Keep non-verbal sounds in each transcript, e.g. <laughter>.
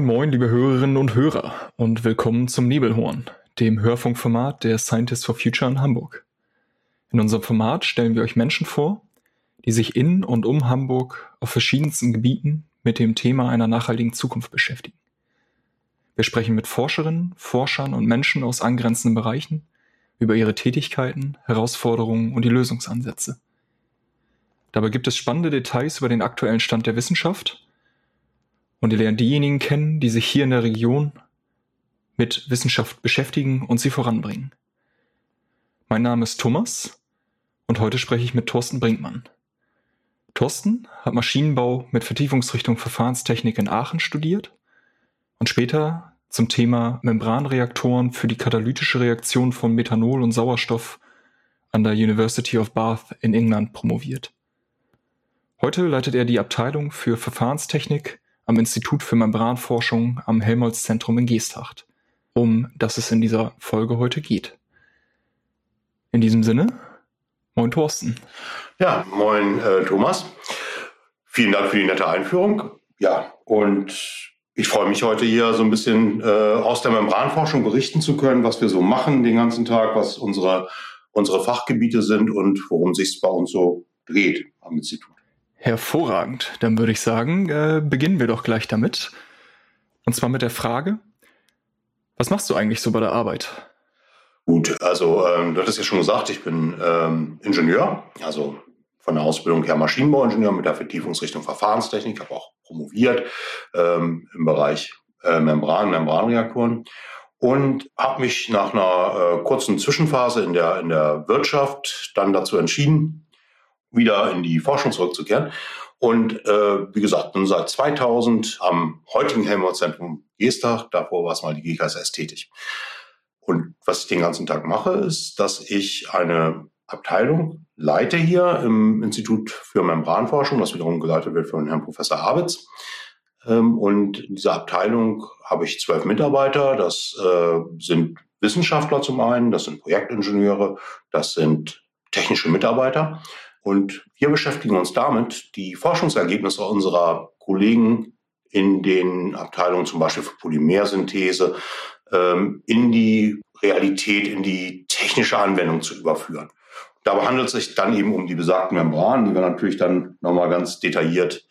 Moin moin, liebe Hörerinnen und Hörer und willkommen zum Nebelhorn, dem Hörfunkformat der Scientists for Future in Hamburg. In unserem Format stellen wir euch Menschen vor, die sich in und um Hamburg auf verschiedensten Gebieten mit dem Thema einer nachhaltigen Zukunft beschäftigen. Wir sprechen mit Forscherinnen, Forschern und Menschen aus angrenzenden Bereichen über ihre Tätigkeiten, Herausforderungen und die Lösungsansätze. Dabei gibt es spannende Details über den aktuellen Stand der Wissenschaft und ihr lernt diejenigen kennen, die sich hier in der Region mit Wissenschaft beschäftigen und sie voranbringen. Mein Name ist Thomas und heute spreche ich mit Thorsten Brinkmann. Thorsten hat Maschinenbau mit Vertiefungsrichtung Verfahrenstechnik in Aachen studiert und später zum Thema Membranreaktoren für die katalytische Reaktion von Methanol und Sauerstoff an der University of Bath in England promoviert. Heute leitet er die Abteilung für Verfahrenstechnik am Institut für Membranforschung am Helmholtz-Zentrum in Geesthacht, um das es in dieser Folge heute geht. In diesem Sinne, moin Thorsten. Ja, moin äh, Thomas. Vielen Dank für die nette Einführung. Ja, und ich freue mich heute hier so ein bisschen äh, aus der Membranforschung berichten zu können, was wir so machen den ganzen Tag, was unsere, unsere Fachgebiete sind und worum sich es bei uns so dreht am Institut. Hervorragend. Dann würde ich sagen, äh, beginnen wir doch gleich damit. Und zwar mit der Frage, was machst du eigentlich so bei der Arbeit? Gut, also ähm, du hattest ja schon gesagt, ich bin ähm, Ingenieur, also von der Ausbildung her Maschinenbauingenieur mit der Vertiefungsrichtung Verfahrenstechnik, habe auch promoviert ähm, im Bereich äh, Membran, Membranreaktoren und habe mich nach einer äh, kurzen Zwischenphase in der, in der Wirtschaft dann dazu entschieden, wieder in die Forschung zurückzukehren. Und äh, wie gesagt, nun seit 2000 am heutigen Helmholtz-Zentrum Geestach, davor war es mal die GKSS tätig. Und was ich den ganzen Tag mache, ist, dass ich eine Abteilung leite hier im Institut für Membranforschung, das wiederum geleitet wird von Herrn Professor Habitz. Ähm, und in dieser Abteilung habe ich zwölf Mitarbeiter. Das äh, sind Wissenschaftler zum einen, das sind Projektingenieure, das sind technische Mitarbeiter. Und wir beschäftigen uns damit, die Forschungsergebnisse unserer Kollegen in den Abteilungen zum Beispiel für Polymersynthese ähm, in die Realität, in die technische Anwendung zu überführen. Dabei handelt es sich dann eben um die besagten Membranen, die wir natürlich dann nochmal ganz detailliert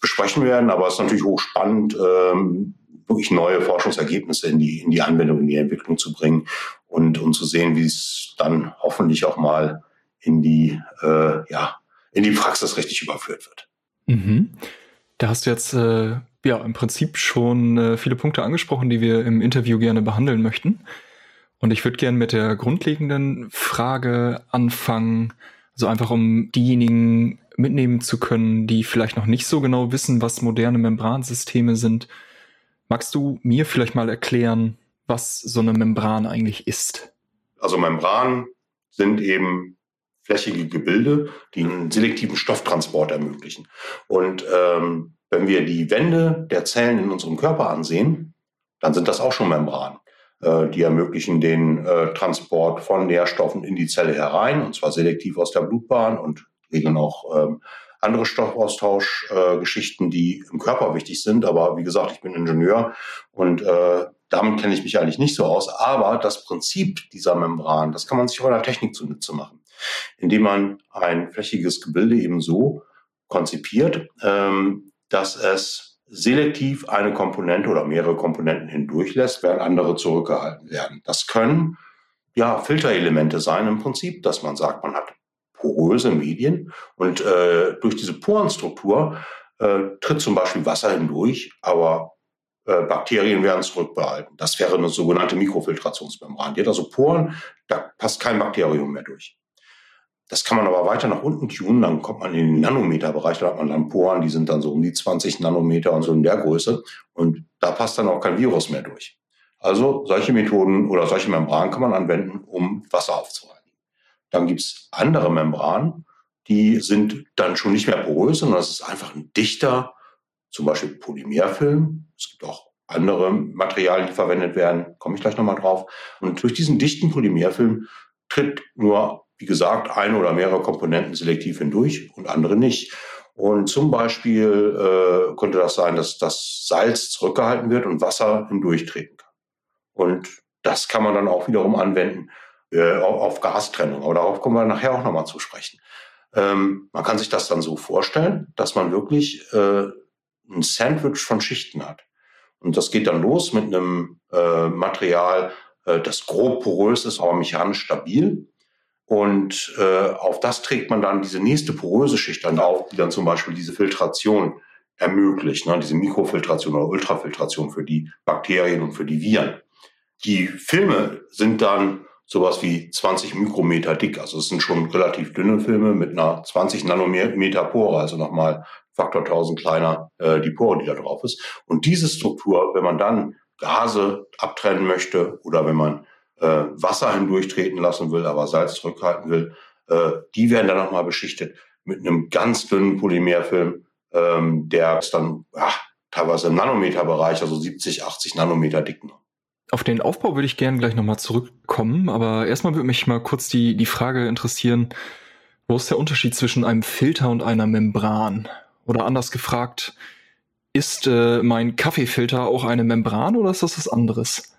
besprechen werden. Aber es ist natürlich hochspannend, ähm, wirklich neue Forschungsergebnisse in die, in die Anwendung, in die Entwicklung zu bringen und, und zu sehen, wie es dann hoffentlich auch mal in die, äh, ja, in die Praxis richtig überführt wird. Mhm. Da hast du jetzt äh, ja im Prinzip schon äh, viele Punkte angesprochen, die wir im Interview gerne behandeln möchten. Und ich würde gerne mit der grundlegenden Frage anfangen, also einfach um diejenigen mitnehmen zu können, die vielleicht noch nicht so genau wissen, was moderne Membransysteme sind. Magst du mir vielleicht mal erklären, was so eine Membran eigentlich ist? Also Membranen sind eben flächige Gebilde, die einen selektiven Stofftransport ermöglichen. Und ähm, wenn wir die Wände der Zellen in unserem Körper ansehen, dann sind das auch schon Membranen. Äh, die ermöglichen den äh, Transport von Nährstoffen in die Zelle herein, und zwar selektiv aus der Blutbahn und regeln auch ähm, andere Stoffaustauschgeschichten, äh, die im Körper wichtig sind. Aber wie gesagt, ich bin Ingenieur und äh, damit kenne ich mich eigentlich nicht so aus. Aber das Prinzip dieser Membran, das kann man sich auch in der Technik zunutze machen, indem man ein flächiges Gebilde eben so konzipiert, ähm, dass es selektiv eine Komponente oder mehrere Komponenten hindurchlässt, während andere zurückgehalten werden. Das können ja Filterelemente sein im Prinzip, dass man sagt, man hat poröse Medien und äh, durch diese Porenstruktur äh, tritt zum Beispiel Wasser hindurch, aber äh, Bakterien werden zurückbehalten. Das wäre eine sogenannte Mikrofiltrationsmembran. Die hat also Poren, da passt kein Bakterium mehr durch. Das kann man aber weiter nach unten tunen, dann kommt man in den Nanometerbereich, da hat man dann Poren, die sind dann so um die 20 Nanometer und so in der Größe. Und da passt dann auch kein Virus mehr durch. Also solche Methoden oder solche Membranen kann man anwenden, um Wasser aufzuhalten. Dann gibt's andere Membranen, die sind dann schon nicht mehr porös, sondern das ist einfach ein dichter, zum Beispiel Polymerfilm. Es gibt auch andere Materialien, die verwendet werden, komme ich gleich nochmal drauf. Und durch diesen dichten Polymerfilm tritt nur wie gesagt, ein oder mehrere Komponenten selektiv hindurch und andere nicht. Und zum Beispiel äh, könnte das sein, dass das Salz zurückgehalten wird und Wasser hindurchtreten kann. Und das kann man dann auch wiederum anwenden äh, auf Gastrennung. Aber darauf kommen wir nachher auch nochmal zu sprechen. Ähm, man kann sich das dann so vorstellen, dass man wirklich äh, ein Sandwich von Schichten hat. Und das geht dann los mit einem äh, Material, äh, das grob porös ist, aber mechanisch stabil. Und äh, auf das trägt man dann diese nächste poröse Schicht dann auf, die dann zum Beispiel diese Filtration ermöglicht, ne? diese Mikrofiltration oder Ultrafiltration für die Bakterien und für die Viren. Die Filme sind dann sowas wie 20 Mikrometer dick. Also es sind schon relativ dünne Filme mit einer 20 Nanometer Pore, also nochmal Faktor 1000 kleiner äh, die Pore, die da drauf ist. Und diese Struktur, wenn man dann Gase abtrennen möchte oder wenn man äh, Wasser hindurchtreten lassen will, aber Salz zurückhalten will, äh, die werden dann nochmal beschichtet mit einem ganz dünnen Polymerfilm, ähm, der ist dann ach, teilweise im Nanometerbereich, also 70, 80 Nanometer dick. Auf den Aufbau würde ich gerne gleich nochmal zurückkommen, aber erstmal würde mich mal kurz die, die Frage interessieren, wo ist der Unterschied zwischen einem Filter und einer Membran? Oder anders gefragt, ist äh, mein Kaffeefilter auch eine Membran oder ist das was anderes?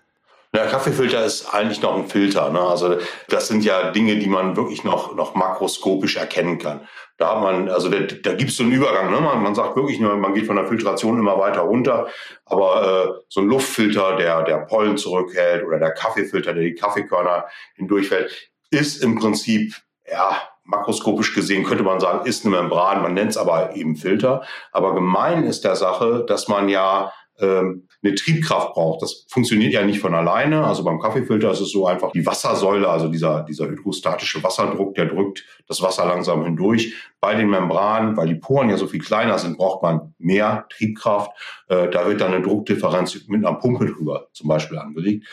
Ja, Kaffeefilter ist eigentlich noch ein Filter. Ne? Also das sind ja Dinge, die man wirklich noch, noch makroskopisch erkennen kann. Da hat man, also da, da gibt es so einen Übergang. Ne? Man, man sagt wirklich nur, man geht von der Filtration immer weiter runter. Aber äh, so ein Luftfilter, der, der Pollen zurückhält oder der Kaffeefilter, der die Kaffeekörner hindurchfällt, ist im Prinzip, ja, makroskopisch gesehen könnte man sagen, ist eine Membran. Man nennt es aber eben Filter. Aber gemein ist der Sache, dass man ja ähm, eine Triebkraft braucht. Das funktioniert ja nicht von alleine. Also beim Kaffeefilter ist es so einfach die Wassersäule, also dieser, dieser hydrostatische Wasserdruck, der drückt das Wasser langsam hindurch. Bei den Membranen, weil die Poren ja so viel kleiner sind, braucht man mehr Triebkraft. Äh, da wird dann eine Druckdifferenz mit einer Pumpe drüber zum Beispiel angelegt.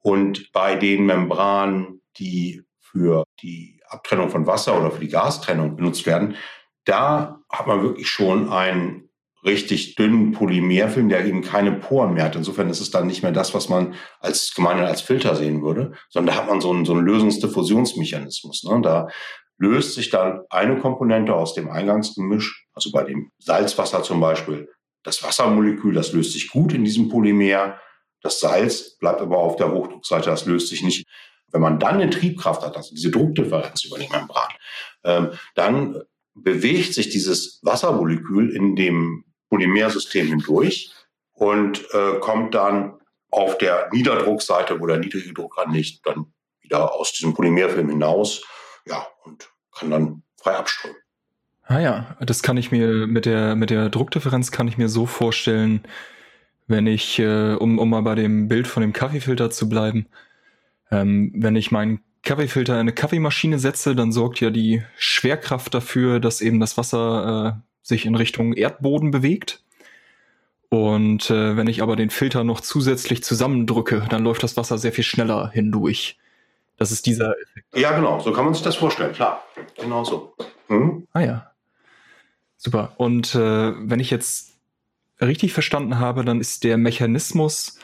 Und bei den Membranen, die für die Abtrennung von Wasser oder für die Gastrennung benutzt werden, da hat man wirklich schon ein richtig dünnen Polymerfilm, der eben keine Poren mehr hat. Insofern ist es dann nicht mehr das, was man als gemeinhin als Filter sehen würde, sondern da hat man so einen, so einen Lösungsdiffusionsmechanismus. Ne? Da löst sich dann eine Komponente aus dem Eingangsgemisch, also bei dem Salzwasser zum Beispiel, das Wassermolekül, das löst sich gut in diesem Polymer. Das Salz bleibt aber auf der Hochdruckseite, das löst sich nicht. Wenn man dann eine Triebkraft hat, also diese Druckdifferenz über die Membran, ähm, dann bewegt sich dieses Wassermolekül in dem Polymersystem hindurch und äh, kommt dann auf der Niederdruckseite, wo der niedrige Druck anliegt, dann wieder aus diesem Polymerfilm hinaus, ja, und kann dann frei abströmen. Ah ja, das kann ich mir mit der, mit der Druckdifferenz kann ich mir so vorstellen, wenn ich, äh, um, um mal bei dem Bild von dem Kaffeefilter zu bleiben, ähm, wenn ich meinen Kaffeefilter in eine Kaffeemaschine setze, dann sorgt ja die Schwerkraft dafür, dass eben das Wasser äh, sich in Richtung Erdboden bewegt. Und äh, wenn ich aber den Filter noch zusätzlich zusammendrücke, dann läuft das Wasser sehr viel schneller hindurch. Das ist dieser Effekt. Ja, genau, so kann man sich das vorstellen, klar. Genau so. Mhm. Ah ja. Super. Und äh, wenn ich jetzt richtig verstanden habe, dann ist der Mechanismus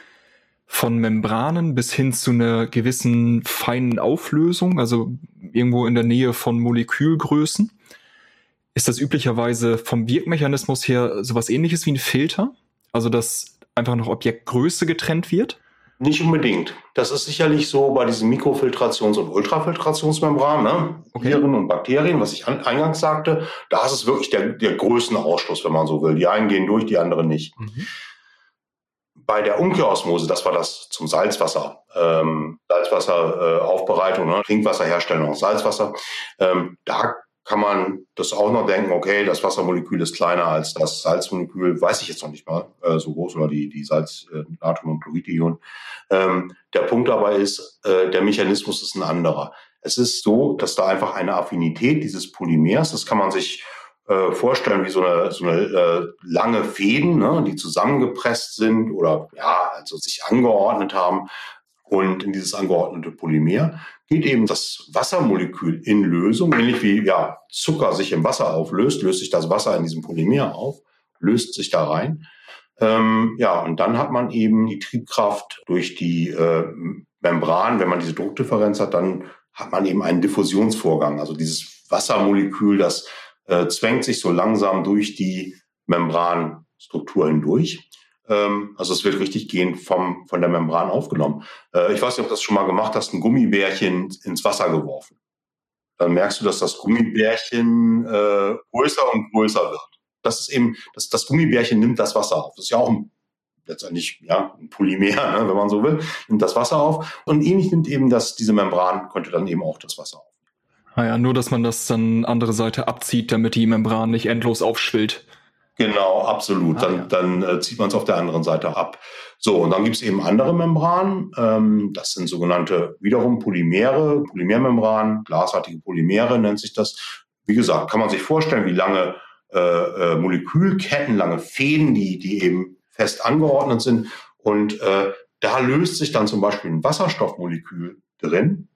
von Membranen bis hin zu einer gewissen feinen Auflösung, also irgendwo in der Nähe von Molekülgrößen, ist das üblicherweise vom Wirkmechanismus her sowas ähnliches wie ein Filter? Also, dass einfach noch Objektgröße getrennt wird? Nicht unbedingt. Das ist sicherlich so bei diesen Mikrofiltrations- und Ultrafiltrationsmembranen, ne? Okay. Viren und Bakterien, was ich eingangs sagte. Da ist es wirklich der, der Größenausschluss, wenn man so will. Die einen gehen durch, die anderen nicht. Mhm. Bei der Umkehrosmose, das war das zum Salzwasser, ähm, Salzwasseraufbereitung, äh, ne? Trinkwasserherstellung aus Salzwasser, ähm, da kann man das auch noch denken, okay, das Wassermolekül ist kleiner als das Salzmolekül, weiß ich jetzt noch nicht mal, äh, so groß oder die, die Salz, äh, Natrium- und Chloridionen. Ähm, der Punkt dabei ist, äh, der Mechanismus ist ein anderer. Es ist so, dass da einfach eine Affinität dieses Polymers, das kann man sich äh, vorstellen wie so eine, so eine äh, lange Fäden, ne, die zusammengepresst sind oder ja, also sich angeordnet haben und in dieses angeordnete Polymer geht eben das Wassermolekül in Lösung, ähnlich wie ja, Zucker sich im Wasser auflöst, löst sich das Wasser in diesem Polymer auf, löst sich da rein. Ähm, ja, und dann hat man eben die Triebkraft durch die äh, Membran. Wenn man diese Druckdifferenz hat, dann hat man eben einen Diffusionsvorgang. Also dieses Wassermolekül, das äh, zwängt sich so langsam durch die Membranstruktur hindurch. Ähm, also es wird richtig gehend vom, von der Membran aufgenommen. Äh, ich weiß nicht, ob du das schon mal gemacht hast, ein Gummibärchen ins Wasser geworfen. Dann merkst du, dass das Gummibärchen äh, größer und größer wird. Das ist eben, das, das Gummibärchen nimmt das Wasser auf. Das ist ja auch ein, letztendlich ja, ein Polymer, ne, wenn man so will, nimmt das Wasser auf. Und ähnlich nimmt eben das, diese Membran, könnte dann eben auch das Wasser auf. Ah ja, nur dass man das dann andere Seite abzieht, damit die Membran nicht endlos aufschwillt. Genau, absolut. Ah, dann, ja. dann äh, zieht man es auf der anderen Seite ab. So, und dann gibt es eben andere Membranen. Ähm, das sind sogenannte wiederum Polymere, Polymermembranen, glasartige Polymere nennt sich das. Wie gesagt, kann man sich vorstellen, wie lange äh, äh, Molekülketten, lange Fäden, die, die eben fest angeordnet sind. Und äh, da löst sich dann zum Beispiel ein Wasserstoffmolekül drin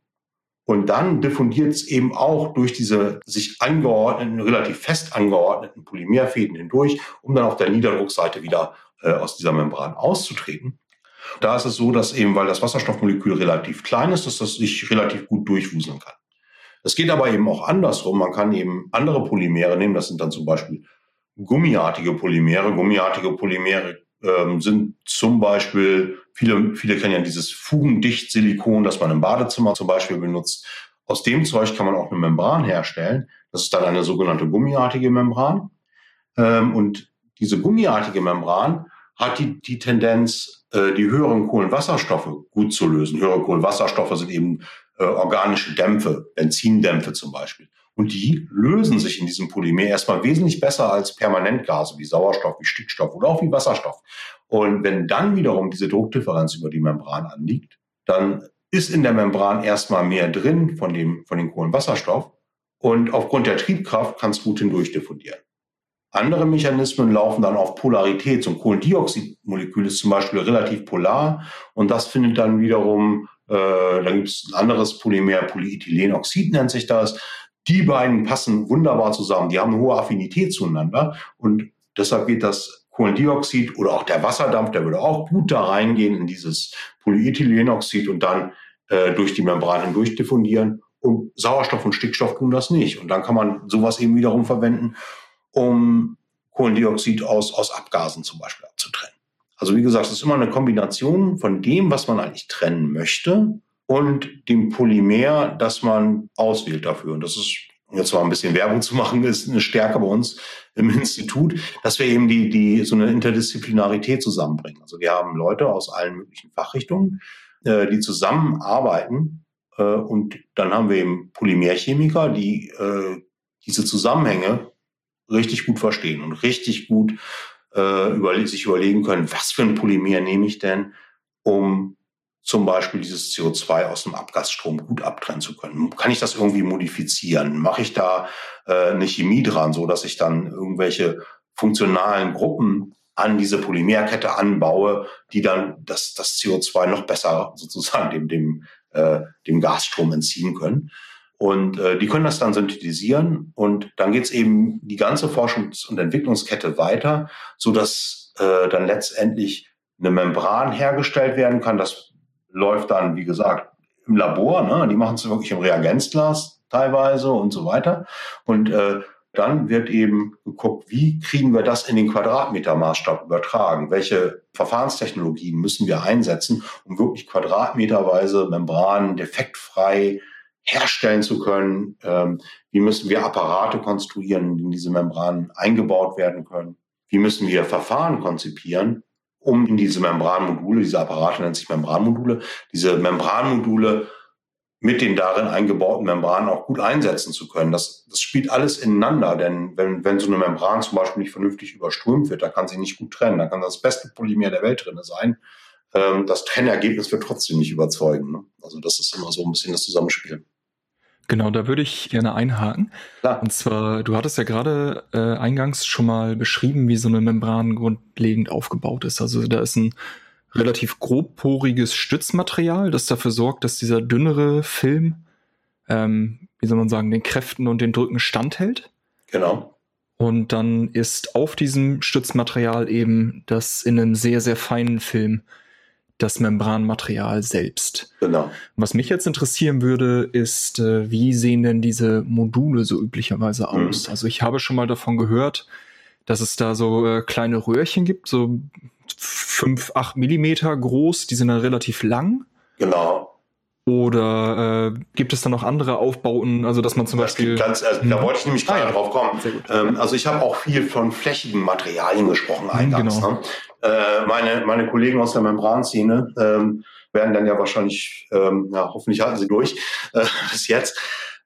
und dann diffundiert es eben auch durch diese sich angeordneten, relativ fest angeordneten Polymerfäden hindurch, um dann auf der Niederdruckseite wieder äh, aus dieser Membran auszutreten. Da ist es so, dass eben, weil das Wasserstoffmolekül relativ klein ist, dass das sich relativ gut durchwuseln kann. Es geht aber eben auch andersrum. Man kann eben andere Polymere nehmen. Das sind dann zum Beispiel gummiartige Polymere. Gummiartige Polymere ähm, sind zum Beispiel, viele, viele kennen ja dieses Fugendicht-Silikon, das man im Badezimmer zum Beispiel benutzt. Aus dem Zeug kann man auch eine Membran herstellen. Das ist dann eine sogenannte gummiartige Membran. Ähm, und diese gummiartige Membran hat die, die Tendenz, äh, die höheren Kohlenwasserstoffe gut zu lösen. Höhere Kohlenwasserstoffe sind eben äh, organische Dämpfe, Benzindämpfe zum Beispiel. Und die lösen sich in diesem Polymer erstmal wesentlich besser als Permanentgase wie Sauerstoff, wie Stickstoff oder auch wie Wasserstoff. Und wenn dann wiederum diese Druckdifferenz über die Membran anliegt, dann ist in der Membran erstmal mehr drin von dem, von dem Kohlenwasserstoff. Und aufgrund der Triebkraft kann es gut hindurch diffundieren. Andere Mechanismen laufen dann auf Polarität. So ein Kohlendioxidmolekül ist zum Beispiel relativ polar und das findet dann wiederum, äh, da gibt es ein anderes Polymer, Polyethylenoxid nennt sich das. Die beiden passen wunderbar zusammen. Die haben eine hohe Affinität zueinander und deshalb geht das Kohlendioxid oder auch der Wasserdampf, der würde auch gut da reingehen in dieses Polyethylenoxid und dann äh, durch die Membran hindurch diffundieren. Und Sauerstoff und Stickstoff tun das nicht. Und dann kann man sowas eben wiederum verwenden, um Kohlendioxid aus, aus Abgasen zum Beispiel abzutrennen. Also wie gesagt, es ist immer eine Kombination von dem, was man eigentlich trennen möchte und dem Polymer, das man auswählt dafür. Und das ist jetzt mal ein bisschen Werbung zu machen, ist eine Stärke bei uns im <laughs> Institut, dass wir eben die, die so eine Interdisziplinarität zusammenbringen. Also wir haben Leute aus allen möglichen Fachrichtungen, äh, die zusammenarbeiten. Äh, und dann haben wir eben Polymerchemiker, die äh, diese Zusammenhänge richtig gut verstehen und richtig gut äh, überle sich überlegen können, was für ein Polymer nehme ich denn, um zum Beispiel dieses CO2 aus dem Abgasstrom gut abtrennen zu können. Kann ich das irgendwie modifizieren? Mache ich da äh, eine Chemie dran, so dass ich dann irgendwelche funktionalen Gruppen an diese Polymerkette anbaue, die dann das, das CO2 noch besser <laughs> sozusagen dem, dem, äh, dem Gasstrom entziehen können. Und äh, die können das dann synthetisieren und dann geht's eben die ganze Forschungs- und Entwicklungskette weiter, so dass äh, dann letztendlich eine Membran hergestellt werden kann. Das läuft dann, wie gesagt, im Labor. Ne? Die machen es wirklich im Reagenzglas teilweise und so weiter. Und äh, dann wird eben geguckt, wie kriegen wir das in den Quadratmetermaßstab übertragen? Welche Verfahrenstechnologien müssen wir einsetzen, um wirklich quadratmeterweise Membranen defektfrei herstellen zu können? Ähm, wie müssen wir Apparate konstruieren, in diese Membranen eingebaut werden können? Wie müssen wir Verfahren konzipieren, um in diese Membranmodule, diese Apparate nennt sich Membranmodule, diese Membranmodule mit den darin eingebauten Membranen auch gut einsetzen zu können. Das, das spielt alles ineinander, denn wenn, wenn so eine Membran zum Beispiel nicht vernünftig überströmt wird, dann kann sie nicht gut trennen. Da kann das beste Polymer der Welt drin sein. Ähm, das Trennergebnis wird trotzdem nicht überzeugen. Ne? Also das ist immer so ein bisschen das Zusammenspiel. Genau, da würde ich gerne einhaken. Klar. Und zwar, du hattest ja gerade äh, eingangs schon mal beschrieben, wie so eine Membran grundlegend aufgebaut ist. Also da ist ein relativ grobporiges Stützmaterial, das dafür sorgt, dass dieser dünnere Film, ähm, wie soll man sagen, den Kräften und den Drücken standhält. Genau. Und dann ist auf diesem Stützmaterial eben das in einem sehr, sehr feinen Film das Membranmaterial selbst. Genau. Was mich jetzt interessieren würde, ist, äh, wie sehen denn diese Module so üblicherweise Mhm. aus? Also ich habe schon mal davon gehört, dass es da so äh, kleine Röhrchen gibt, so fünf, acht Millimeter groß, die sind dann relativ lang. Genau. Oder äh, gibt es da noch andere Aufbauten, also dass man zum Das Beispiel. ganz, also. Da wollte ich nämlich gerade Ah, ja. drauf kommen. Ähm, also ich habe auch viel von flächigen Materialien gesprochen eingangs. genau. Ne? Äh, meine, meine Kollegen aus der Membranszene ähm, werden dann ja wahrscheinlich, ähm, ja, hoffentlich halten sie durch äh, <laughs> bis jetzt,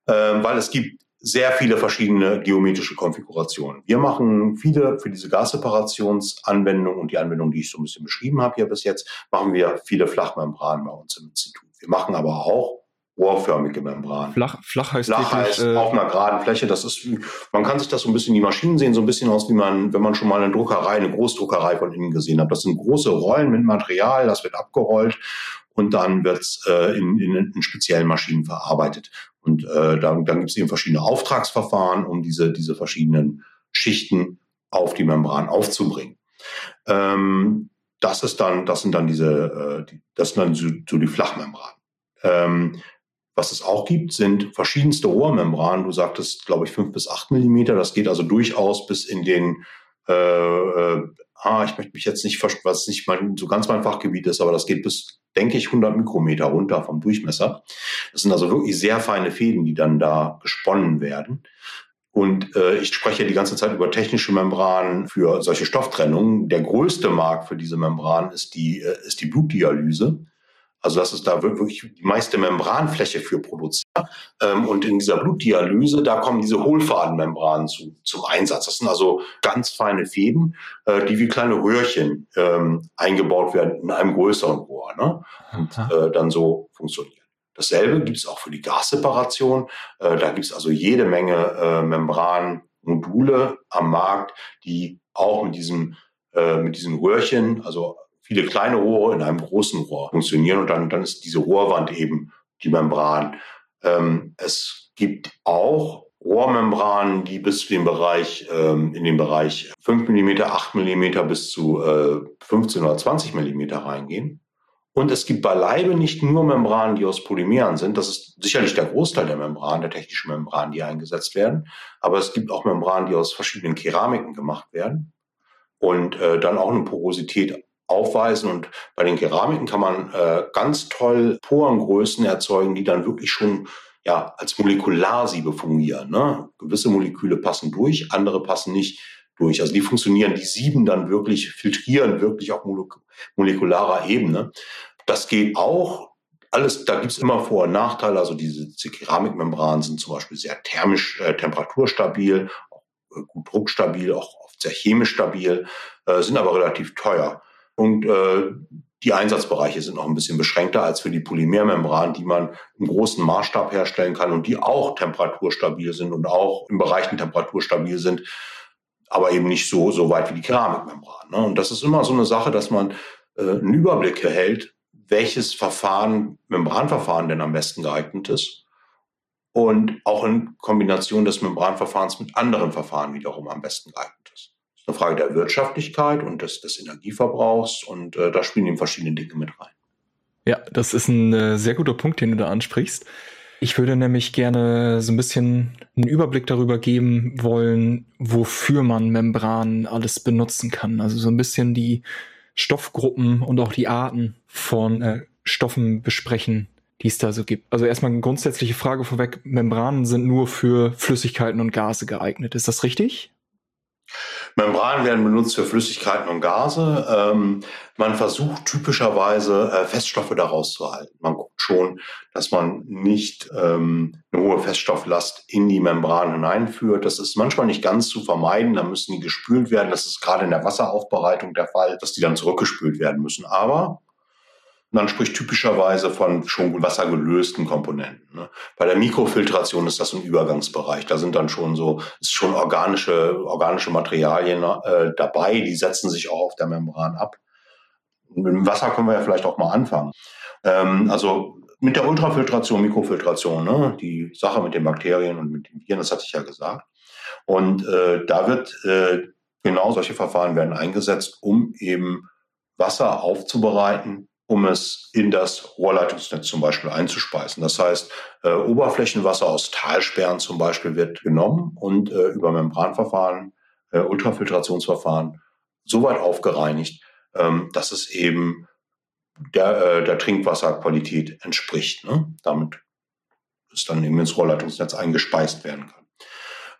ähm, weil es gibt sehr viele verschiedene geometrische Konfigurationen. Wir machen viele für diese Gaseparationsanwendung und die Anwendung, die ich so ein bisschen beschrieben habe hier bis jetzt, machen wir viele Flachmembranen bei uns im Institut. Wir machen aber auch rohrförmige Membranen. Flach, flach heißt Flach heißt äh, auf einer geraden Fläche. Das ist, man kann sich das so ein bisschen die Maschinen sehen, so ein bisschen aus, wie man, wenn man schon mal eine Druckerei, eine Großdruckerei von innen gesehen hat. Das sind große Rollen mit Material, das wird abgerollt und dann wird's äh, in, in, in speziellen Maschinen verarbeitet. Und äh, dann, dann gibt es eben verschiedene Auftragsverfahren, um diese, diese verschiedenen Schichten auf die Membran aufzubringen. Ähm, das ist dann, das sind dann diese, äh, die, das sind dann so, so die Flachmembranen. Ähm, was es auch gibt, sind verschiedenste Rohrmembranen. Du sagtest, glaube ich, fünf bis acht Millimeter. Das geht also durchaus bis in den, äh, äh, ah, ich möchte mich jetzt nicht, was nicht mein, so ganz mein Fachgebiet ist, aber das geht bis, denke ich, 100 Mikrometer runter vom Durchmesser. Das sind also wirklich sehr feine Fäden, die dann da gesponnen werden. Und äh, ich spreche die ganze Zeit über technische Membranen für solche Stofftrennungen. Der größte Markt für diese Membran ist die, äh, ist die Blutdialyse. Also das ist da wirklich die meiste Membranfläche für produziert. Ähm, und in dieser Blutdialyse, da kommen diese Hohlfadenmembranen zu, zum Einsatz. Das sind also ganz feine Fäden, äh, die wie kleine Röhrchen ähm, eingebaut werden in einem größeren Rohr ne? und äh, dann so funktionieren. Dasselbe gibt es auch für die Gasseparation. Äh, da gibt es also jede Menge äh, Membranmodule am Markt, die auch mit diesem, äh, mit diesem Röhrchen, also viele kleine Rohre in einem großen Rohr funktionieren und dann, dann ist diese Rohrwand eben die Membran. Ähm, es gibt auch Rohrmembranen, die bis zu dem Bereich, ähm, in den Bereich 5 mm, 8 mm bis zu äh, 15 oder 20 mm reingehen. Und es gibt beileibe nicht nur Membranen, die aus Polymeren sind. Das ist sicherlich der Großteil der Membranen, der technischen Membranen, die eingesetzt werden. Aber es gibt auch Membranen, die aus verschiedenen Keramiken gemacht werden und äh, dann auch eine Porosität aufweisen. Und bei den Keramiken kann man äh, ganz toll Porengrößen erzeugen, die dann wirklich schon ja, als Molekularsiebe fungieren. Ne? Gewisse Moleküle passen durch, andere passen nicht durch. Also die funktionieren, die sieben dann wirklich, filtrieren wirklich auf molek molekularer Ebene. Das geht auch. Alles, da gibt es immer Vor- und Nachteile. Also diese, diese Keramikmembranen sind zum Beispiel sehr thermisch, äh, temperaturstabil, auch, äh, gut druckstabil, auch oft sehr chemisch stabil, äh, sind aber relativ teuer. Und äh, die Einsatzbereiche sind noch ein bisschen beschränkter als für die Polymermembran, die man im großen Maßstab herstellen kann und die auch temperaturstabil sind und auch in Bereichen temperaturstabil sind, aber eben nicht so, so weit wie die Keramikmembran. Ne? Und das ist immer so eine Sache, dass man äh, einen Überblick erhält, welches Verfahren, Membranverfahren denn am besten geeignet ist und auch in Kombination des Membranverfahrens mit anderen Verfahren wiederum am besten geeignet ist. Das ist eine Frage der Wirtschaftlichkeit und des, des Energieverbrauchs und äh, da spielen eben verschiedene Dinge mit rein. Ja, das ist ein äh, sehr guter Punkt, den du da ansprichst. Ich würde nämlich gerne so ein bisschen einen Überblick darüber geben wollen, wofür man Membranen alles benutzen kann. Also so ein bisschen die Stoffgruppen und auch die Arten von äh, Stoffen besprechen, die es da so gibt. Also erstmal eine grundsätzliche Frage vorweg. Membranen sind nur für Flüssigkeiten und Gase geeignet. Ist das richtig? Membranen werden benutzt für Flüssigkeiten und Gase. Ähm, man versucht typischerweise äh, Feststoffe daraus zu halten. Man schon, dass man nicht ähm, eine hohe Feststofflast in die Membran hineinführt. Das ist manchmal nicht ganz zu vermeiden. Da müssen die gespült werden. Das ist gerade in der Wasseraufbereitung der Fall, dass die dann zurückgespült werden müssen. Aber man spricht typischerweise von schon wassergelösten Komponenten. Ne? Bei der Mikrofiltration ist das ein Übergangsbereich. Da sind dann schon so, ist schon organische, organische Materialien äh, dabei, die setzen sich auch auf der Membran ab. Mit dem Wasser können wir ja vielleicht auch mal anfangen. Ähm, also mit der Ultrafiltration, Mikrofiltration, ne? die Sache mit den Bakterien und mit den Viren, das hatte ich ja gesagt. Und äh, da wird äh, genau solche Verfahren werden eingesetzt, um eben Wasser aufzubereiten um es in das Rohrleitungsnetz zum Beispiel einzuspeisen. Das heißt, äh, Oberflächenwasser aus Talsperren zum Beispiel wird genommen und äh, über Membranverfahren, äh, Ultrafiltrationsverfahren so weit aufgereinigt, ähm, dass es eben der, äh, der Trinkwasserqualität entspricht. Ne? Damit es dann eben ins Rohrleitungsnetz eingespeist werden kann.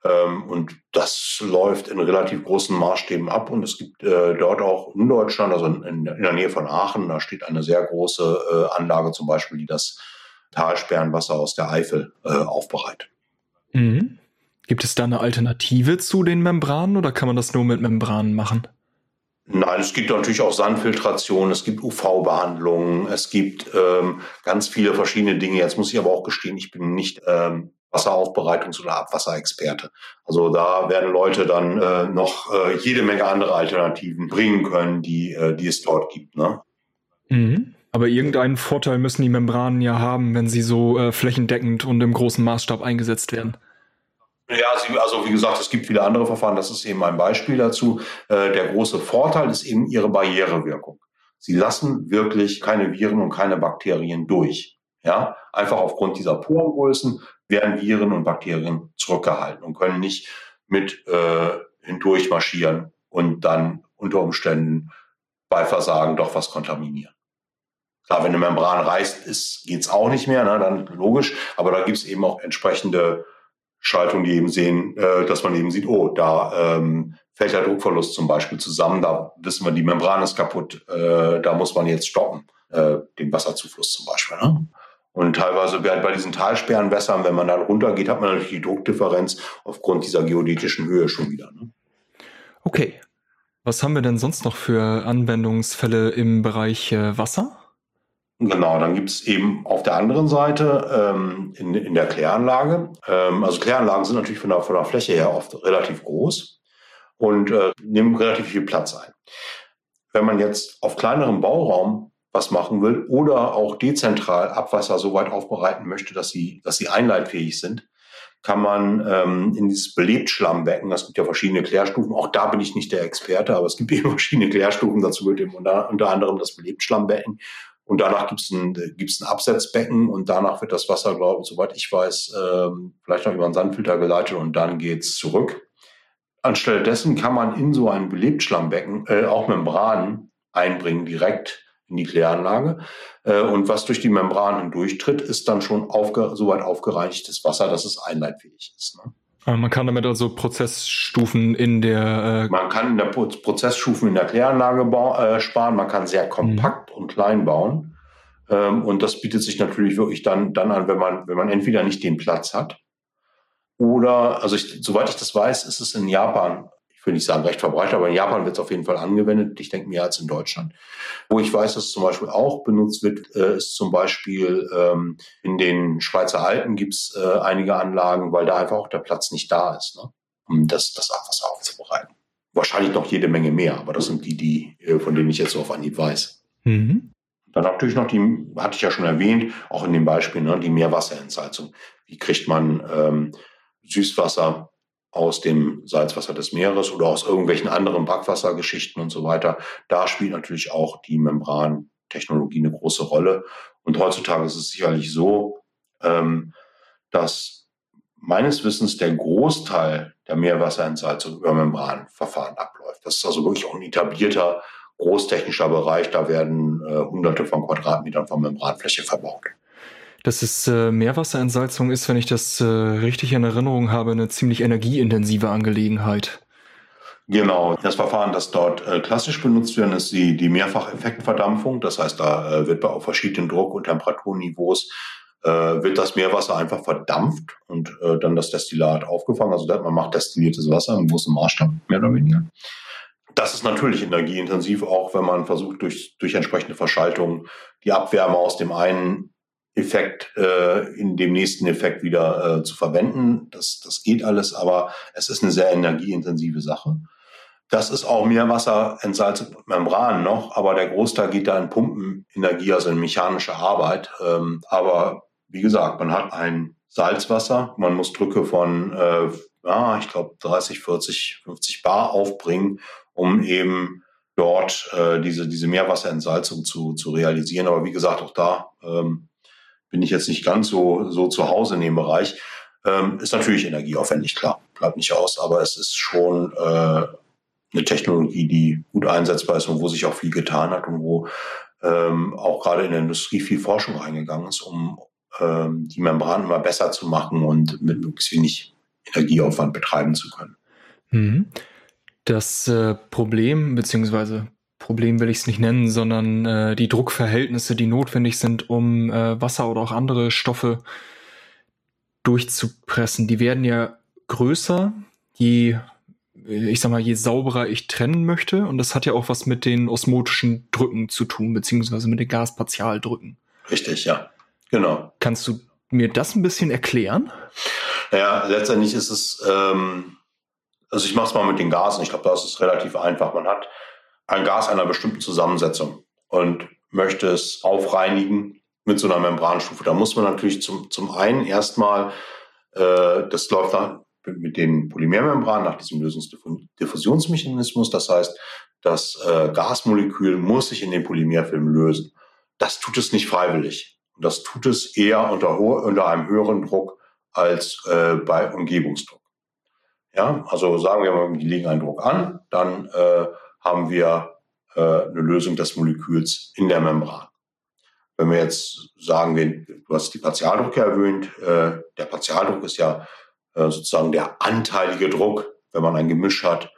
Ähm, und das läuft in relativ großen Maßstäben ab. Und es gibt äh, dort auch in Deutschland, also in, in, der Nähe von Aachen, da steht eine sehr große äh, Anlage zum Beispiel, die das Talsperrenwasser aus der Eifel äh, aufbereitet. Mhm. Gibt es da eine Alternative zu den Membranen oder kann man das nur mit Membranen machen? Nein, es gibt natürlich auch Sandfiltration, es gibt UV-Behandlungen, es gibt ähm, ganz viele verschiedene Dinge. Jetzt muss ich aber auch gestehen, ich bin nicht ähm, Wasseraufbereitungs- oder Abwasserexperte. Also da werden Leute dann äh, noch äh, jede Menge andere Alternativen bringen können, die, äh, die es dort gibt. Ne? Mhm. Aber irgendeinen Vorteil müssen die Membranen ja haben, wenn sie so äh, flächendeckend und im großen Maßstab eingesetzt werden. Ja, also wie gesagt, es gibt viele andere Verfahren. Das ist eben ein Beispiel dazu. Äh, der große Vorteil ist eben ihre Barrierewirkung. Sie lassen wirklich keine Viren und keine Bakterien durch. Ja, einfach aufgrund dieser Porengrößen werden Viren und Bakterien zurückgehalten und können nicht mit äh, hindurch marschieren und dann unter Umständen bei Versagen doch was kontaminieren. Klar, wenn eine Membran reißt, ist, geht's auch nicht mehr, ne, dann logisch, aber da gibt's eben auch entsprechende Schaltungen, die eben sehen, äh, dass man eben sieht, oh, da ähm, fällt der Druckverlust zum Beispiel zusammen, da wissen wir, die Membran ist kaputt, äh, da muss man jetzt stoppen, äh, den Wasserzufluss zum Beispiel. Ne? Und teilweise bei diesen Talsperrenwässern, wenn man dann runtergeht, hat man natürlich die Druckdifferenz aufgrund dieser geodätischen Höhe schon wieder. Ne? Okay. Was haben wir denn sonst noch für Anwendungsfälle im Bereich äh, Wasser? Genau, dann gibt es eben auf der anderen Seite ähm, in, in der Kläranlage, ähm, also Kläranlagen sind natürlich von der, von der Fläche her oft relativ groß und äh, nehmen relativ viel Platz ein. Wenn man jetzt auf kleinerem Bauraum was machen will oder auch dezentral Abwasser so weit aufbereiten möchte, dass sie, dass sie einleitfähig sind, kann man ähm, in dieses Belebtschlammbecken, das gibt ja verschiedene Klärstufen, auch da bin ich nicht der Experte, aber es gibt eben <laughs> verschiedene Klärstufen, dazu wird eben unter, unter anderem das Belebtschlammbecken und danach gibt es ein, gibt's ein Absetzbecken und danach wird das Wasser, glaube ich, soweit ich weiß, ähm, vielleicht noch über einen Sandfilter geleitet und dann geht's zurück. Anstelle dessen kann man in so ein Belebtschlammbecken äh, auch Membranen einbringen direkt in die Kläranlage. Äh, und was durch die Membran hindurchtritt, ist dann schon aufge so weit aufgereinigtes Wasser, dass es einleitfähig ist. Ne? Ah, man kann damit also Prozessstufen in der. Äh man kann in der Prozessstufen in der Kläranlage äh, sparen. Man kann sehr kompakt mhm. und klein bauen. Ähm, und das bietet sich natürlich wirklich dann, dann an, wenn man, wenn man entweder nicht den Platz hat oder, also ich, soweit ich das weiß, ist es in Japan ich will nicht sagen recht verbreitet, aber in Japan wird es auf jeden Fall angewendet. Ich denke mehr als in Deutschland. Wo ich weiß, dass es zum Beispiel auch benutzt wird, äh, ist zum Beispiel ähm, in den Schweizer Alpen gibt es äh, einige Anlagen, weil da einfach auch der Platz nicht da ist, ne? um das, das Abwasser aufzubereiten. Wahrscheinlich noch jede Menge mehr, aber das sind die, die äh, von denen ich jetzt so auf Anhieb weiß. Mhm. Dann natürlich noch die, hatte ich ja schon erwähnt, auch in dem Beispiel, ne, die Meerwasserentsalzung. Wie kriegt man ähm, Süßwasser aus dem Salzwasser des Meeres oder aus irgendwelchen anderen Brackwassergeschichten und so weiter. Da spielt natürlich auch die Membrantechnologie eine große Rolle. Und heutzutage ist es sicherlich so, ähm, dass meines Wissens der Großteil der Meerwasserentsalzung über Membranverfahren abläuft. Das ist also wirklich auch ein etablierter großtechnischer Bereich. Da werden äh, hunderte von Quadratmetern von Membranfläche verbaut dass es äh, Meerwasserentsalzung ist, wenn ich das äh, richtig in Erinnerung habe, eine ziemlich energieintensive Angelegenheit. Genau, das Verfahren, das dort äh, klassisch benutzt wird, ist die, die Mehrfacheffektverdampfung. Das heißt, da äh, wird bei auf verschiedenen Druck- und Temperaturniveaus äh, wird das Meerwasser einfach verdampft und äh, dann das Destillat aufgefangen. Also man macht destilliertes Wasser im großen Maßstab, mehr oder weniger. Das ist natürlich energieintensiv, auch wenn man versucht, durch, durch entsprechende Verschaltung die Abwärme aus dem einen Effekt äh, in dem nächsten Effekt wieder äh, zu verwenden. Das, das geht alles, aber es ist eine sehr energieintensive Sache. Das ist auch Meerwasser entsalzte Membran noch, aber der Großteil geht da in Pumpenenergie, also in mechanische Arbeit. Ähm, aber wie gesagt, man hat ein Salzwasser, man muss Drücke von, äh, ja, ich glaube 30, 40, 50 Bar aufbringen, um eben dort äh, diese, diese Meerwasserentsalzung zu, zu realisieren. Aber wie gesagt, auch da ähm, bin ich jetzt nicht ganz so, so zu Hause in dem Bereich. Ähm, ist natürlich energieaufwendig, klar, bleibt nicht aus, aber es ist schon äh, eine Technologie, die gut einsetzbar ist und wo sich auch viel getan hat und wo ähm, auch gerade in der Industrie viel Forschung reingegangen ist, um ähm, die Membran immer besser zu machen und mit möglichst wenig Energieaufwand betreiben zu können. Mhm. Das äh, Problem, beziehungsweise Problem will ich es nicht nennen, sondern äh, die Druckverhältnisse, die notwendig sind, um äh, Wasser oder auch andere Stoffe durchzupressen, die werden ja größer, je, ich sag mal, je sauberer ich trennen möchte. Und das hat ja auch was mit den osmotischen Drücken zu tun, beziehungsweise mit den Gaspartialdrücken. Richtig, ja. Genau. Kannst du mir das ein bisschen erklären? Ja, letztendlich ist es, ähm, also ich mache es mal mit den Gasen. Ich glaube, das ist relativ einfach. Man hat ein Gas einer bestimmten Zusammensetzung und möchte es aufreinigen mit so einer Membranstufe. Da muss man natürlich zum, zum einen erstmal, äh, das läuft dann mit den Polymermembranen nach diesem Lösungsdiffusionsmechanismus. Das heißt, das äh, Gasmolekül muss sich in den Polymerfilm lösen. Das tut es nicht freiwillig. Das tut es eher unter, unter einem höheren Druck als äh, bei Umgebungsdruck. Ja, also sagen wir mal, wir legen einen Druck an, dann äh, haben wir äh, eine Lösung des Moleküls in der Membran. Wenn wir jetzt sagen, du hast die Partialdrucke erwähnt, äh, der Partialdruck ist ja äh, sozusagen der anteilige Druck, wenn man ein Gemisch hat.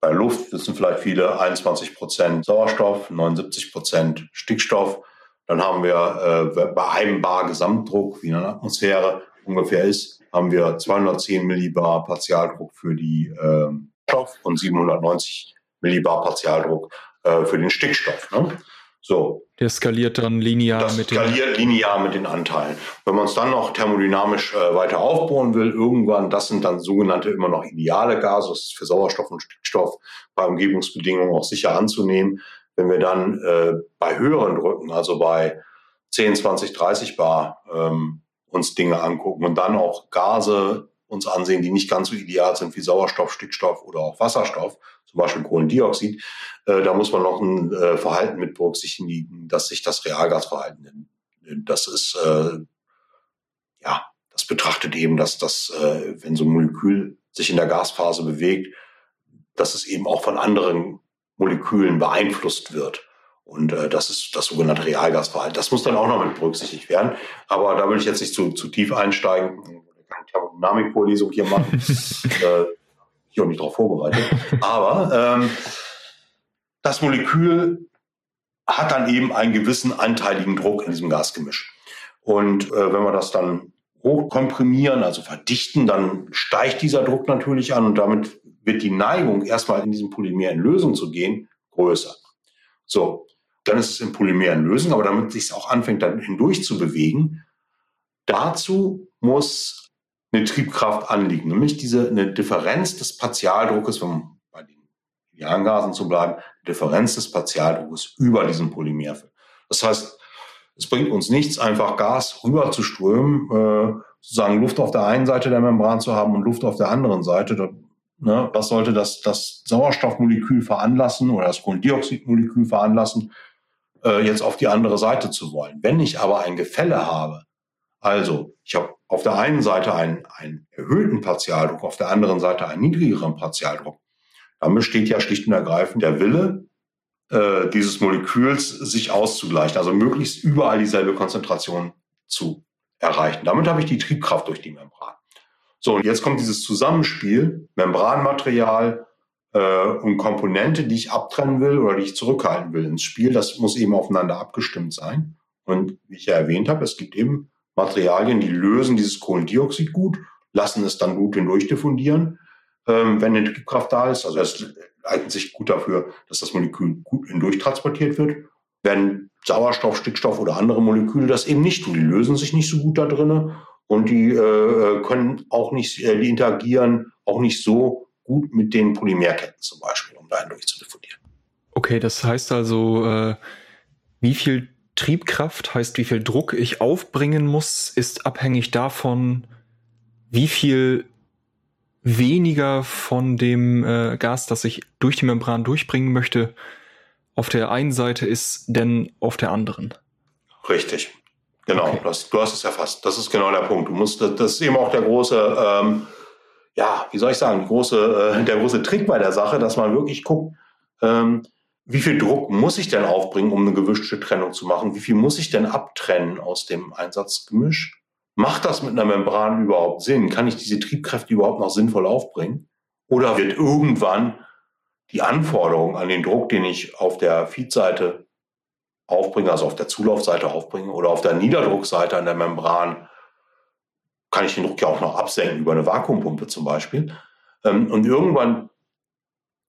Bei Luft wissen vielleicht viele 21 Prozent Sauerstoff, 79 Prozent Stickstoff. Dann haben wir äh, bei einem Bar Gesamtdruck, wie in einer Atmosphäre ungefähr ist, haben wir 210 Millibar Partialdruck für die äh, Stoff und 790 Millibar Partialdruck äh, für den Stickstoff. Ne? So. Der skaliert dann linear das mit skaliert den linear mit den Anteilen. Wenn man es dann noch thermodynamisch äh, weiter aufbauen will, irgendwann, das sind dann sogenannte immer noch ideale Gase, das ist für Sauerstoff und Stickstoff bei Umgebungsbedingungen auch sicher anzunehmen. Wenn wir dann äh, bei höheren Drücken, also bei 10, 20, 30 Bar, ähm, uns Dinge angucken und dann auch Gase uns ansehen, die nicht ganz so ideal sind wie Sauerstoff, Stickstoff oder auch Wasserstoff, zum Beispiel Kohlendioxid, äh, da muss man noch ein äh, Verhalten mit berücksichtigen, dass sich das Realgasverhalten, das ist, äh, ja, das betrachtet eben, dass das, wenn so ein Molekül sich in der Gasphase bewegt, dass es eben auch von anderen Molekülen beeinflusst wird. Und äh, das ist das sogenannte Realgasverhalten. Das muss dann auch noch mit berücksichtigt werden. Aber da will ich jetzt nicht zu, zu tief einsteigen. Thermodynamik-Vorlesung hier machen. <laughs> äh, ich auch nicht darauf vorbereitet. Aber ähm, das Molekül hat dann eben einen gewissen anteiligen Druck in diesem Gasgemisch. Und äh, wenn wir das dann hochkomprimieren, also verdichten, dann steigt dieser Druck natürlich an und damit wird die Neigung, erstmal in diesem Polymer in Lösung zu gehen, größer. So, dann ist es im Polymer in Lösung, aber damit sich es auch anfängt, dann hindurch zu bewegen, dazu muss eine Triebkraft anliegen, nämlich diese eine Differenz des Partialdruckes, um bei den Idealgasen zu bleiben, Differenz des Partialdruckes über diesen Polymerfilm. Das heißt, es bringt uns nichts, einfach Gas rüber zu strömen, äh, sozusagen Luft auf der einen Seite der Membran zu haben und Luft auf der anderen Seite. Ne, was sollte das, das Sauerstoffmolekül veranlassen oder das Kohlendioxidmolekül veranlassen, äh, jetzt auf die andere Seite zu wollen? Wenn ich aber ein Gefälle habe, also ich habe auf der einen Seite einen, einen erhöhten Partialdruck, auf der anderen Seite einen niedrigeren Partialdruck, dann besteht ja schlicht und ergreifend der Wille äh, dieses Moleküls, sich auszugleichen, also möglichst überall dieselbe Konzentration zu erreichen. Damit habe ich die Triebkraft durch die Membran. So, und jetzt kommt dieses Zusammenspiel, Membranmaterial äh, und Komponente, die ich abtrennen will oder die ich zurückhalten will ins Spiel. Das muss eben aufeinander abgestimmt sein. Und wie ich ja erwähnt habe, es gibt eben Materialien, die lösen dieses Kohlendioxid gut, lassen es dann gut hindurchdiffundieren, ähm, wenn eine Triebkraft da ist. Also es eignet sich gut dafür, dass das Molekül gut hindurchtransportiert wird. Wenn Sauerstoff, Stickstoff oder andere Moleküle das eben nicht tun, die lösen sich nicht so gut da drinnen und die äh, können auch nicht, äh, die interagieren auch nicht so gut mit den Polymerketten zum Beispiel, um da hindurch zu diffundieren. Okay, das heißt also, äh, wie viel Triebkraft heißt, wie viel Druck ich aufbringen muss, ist abhängig davon, wie viel weniger von dem äh, Gas, das ich durch die Membran durchbringen möchte, auf der einen Seite ist, denn auf der anderen. Richtig. Genau, okay. das, du hast es erfasst. Das ist genau der Punkt. Du musst, das ist eben auch der große, ähm, ja, wie soll ich sagen, große, äh, der große Trick bei der Sache, dass man wirklich guckt, ähm, wie viel Druck muss ich denn aufbringen, um eine gewischte Trennung zu machen? Wie viel muss ich denn abtrennen aus dem Einsatzgemisch? Macht das mit einer Membran überhaupt Sinn? Kann ich diese Triebkräfte überhaupt noch sinnvoll aufbringen? Oder wird irgendwann die Anforderung an den Druck, den ich auf der Feedseite aufbringe, also auf der Zulaufseite aufbringe oder auf der Niederdruckseite an der Membran, kann ich den Druck ja auch noch absenken über eine Vakuumpumpe zum Beispiel. Ähm, und irgendwann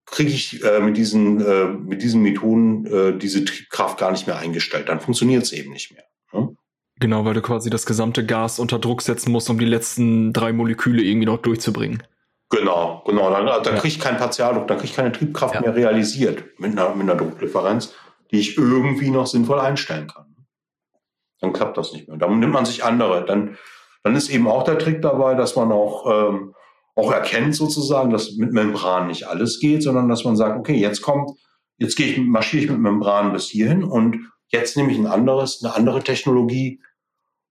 kriege ich äh, mit, diesen, äh, mit diesen Methoden äh, diese Triebkraft gar nicht mehr eingestellt. Dann funktioniert es eben nicht mehr. Ne? Genau, weil du quasi das gesamte Gas unter Druck setzen musst, um die letzten drei Moleküle irgendwie noch durchzubringen. Genau, genau. Dann, dann ja. kriege ich keinen Partialdruck, dann kriege ich keine Triebkraft ja. mehr realisiert mit einer, mit einer Druckdifferenz, die ich irgendwie noch sinnvoll einstellen kann. Dann klappt das nicht mehr. Dann nimmt man sich andere. Dann, dann ist eben auch der Trick dabei, dass man auch ähm, auch erkennt sozusagen, dass mit Membran nicht alles geht, sondern dass man sagt, okay, jetzt kommt, jetzt gehe ich, marschiere ich mit Membran bis hierhin und jetzt nehme ich ein anderes, eine andere Technologie,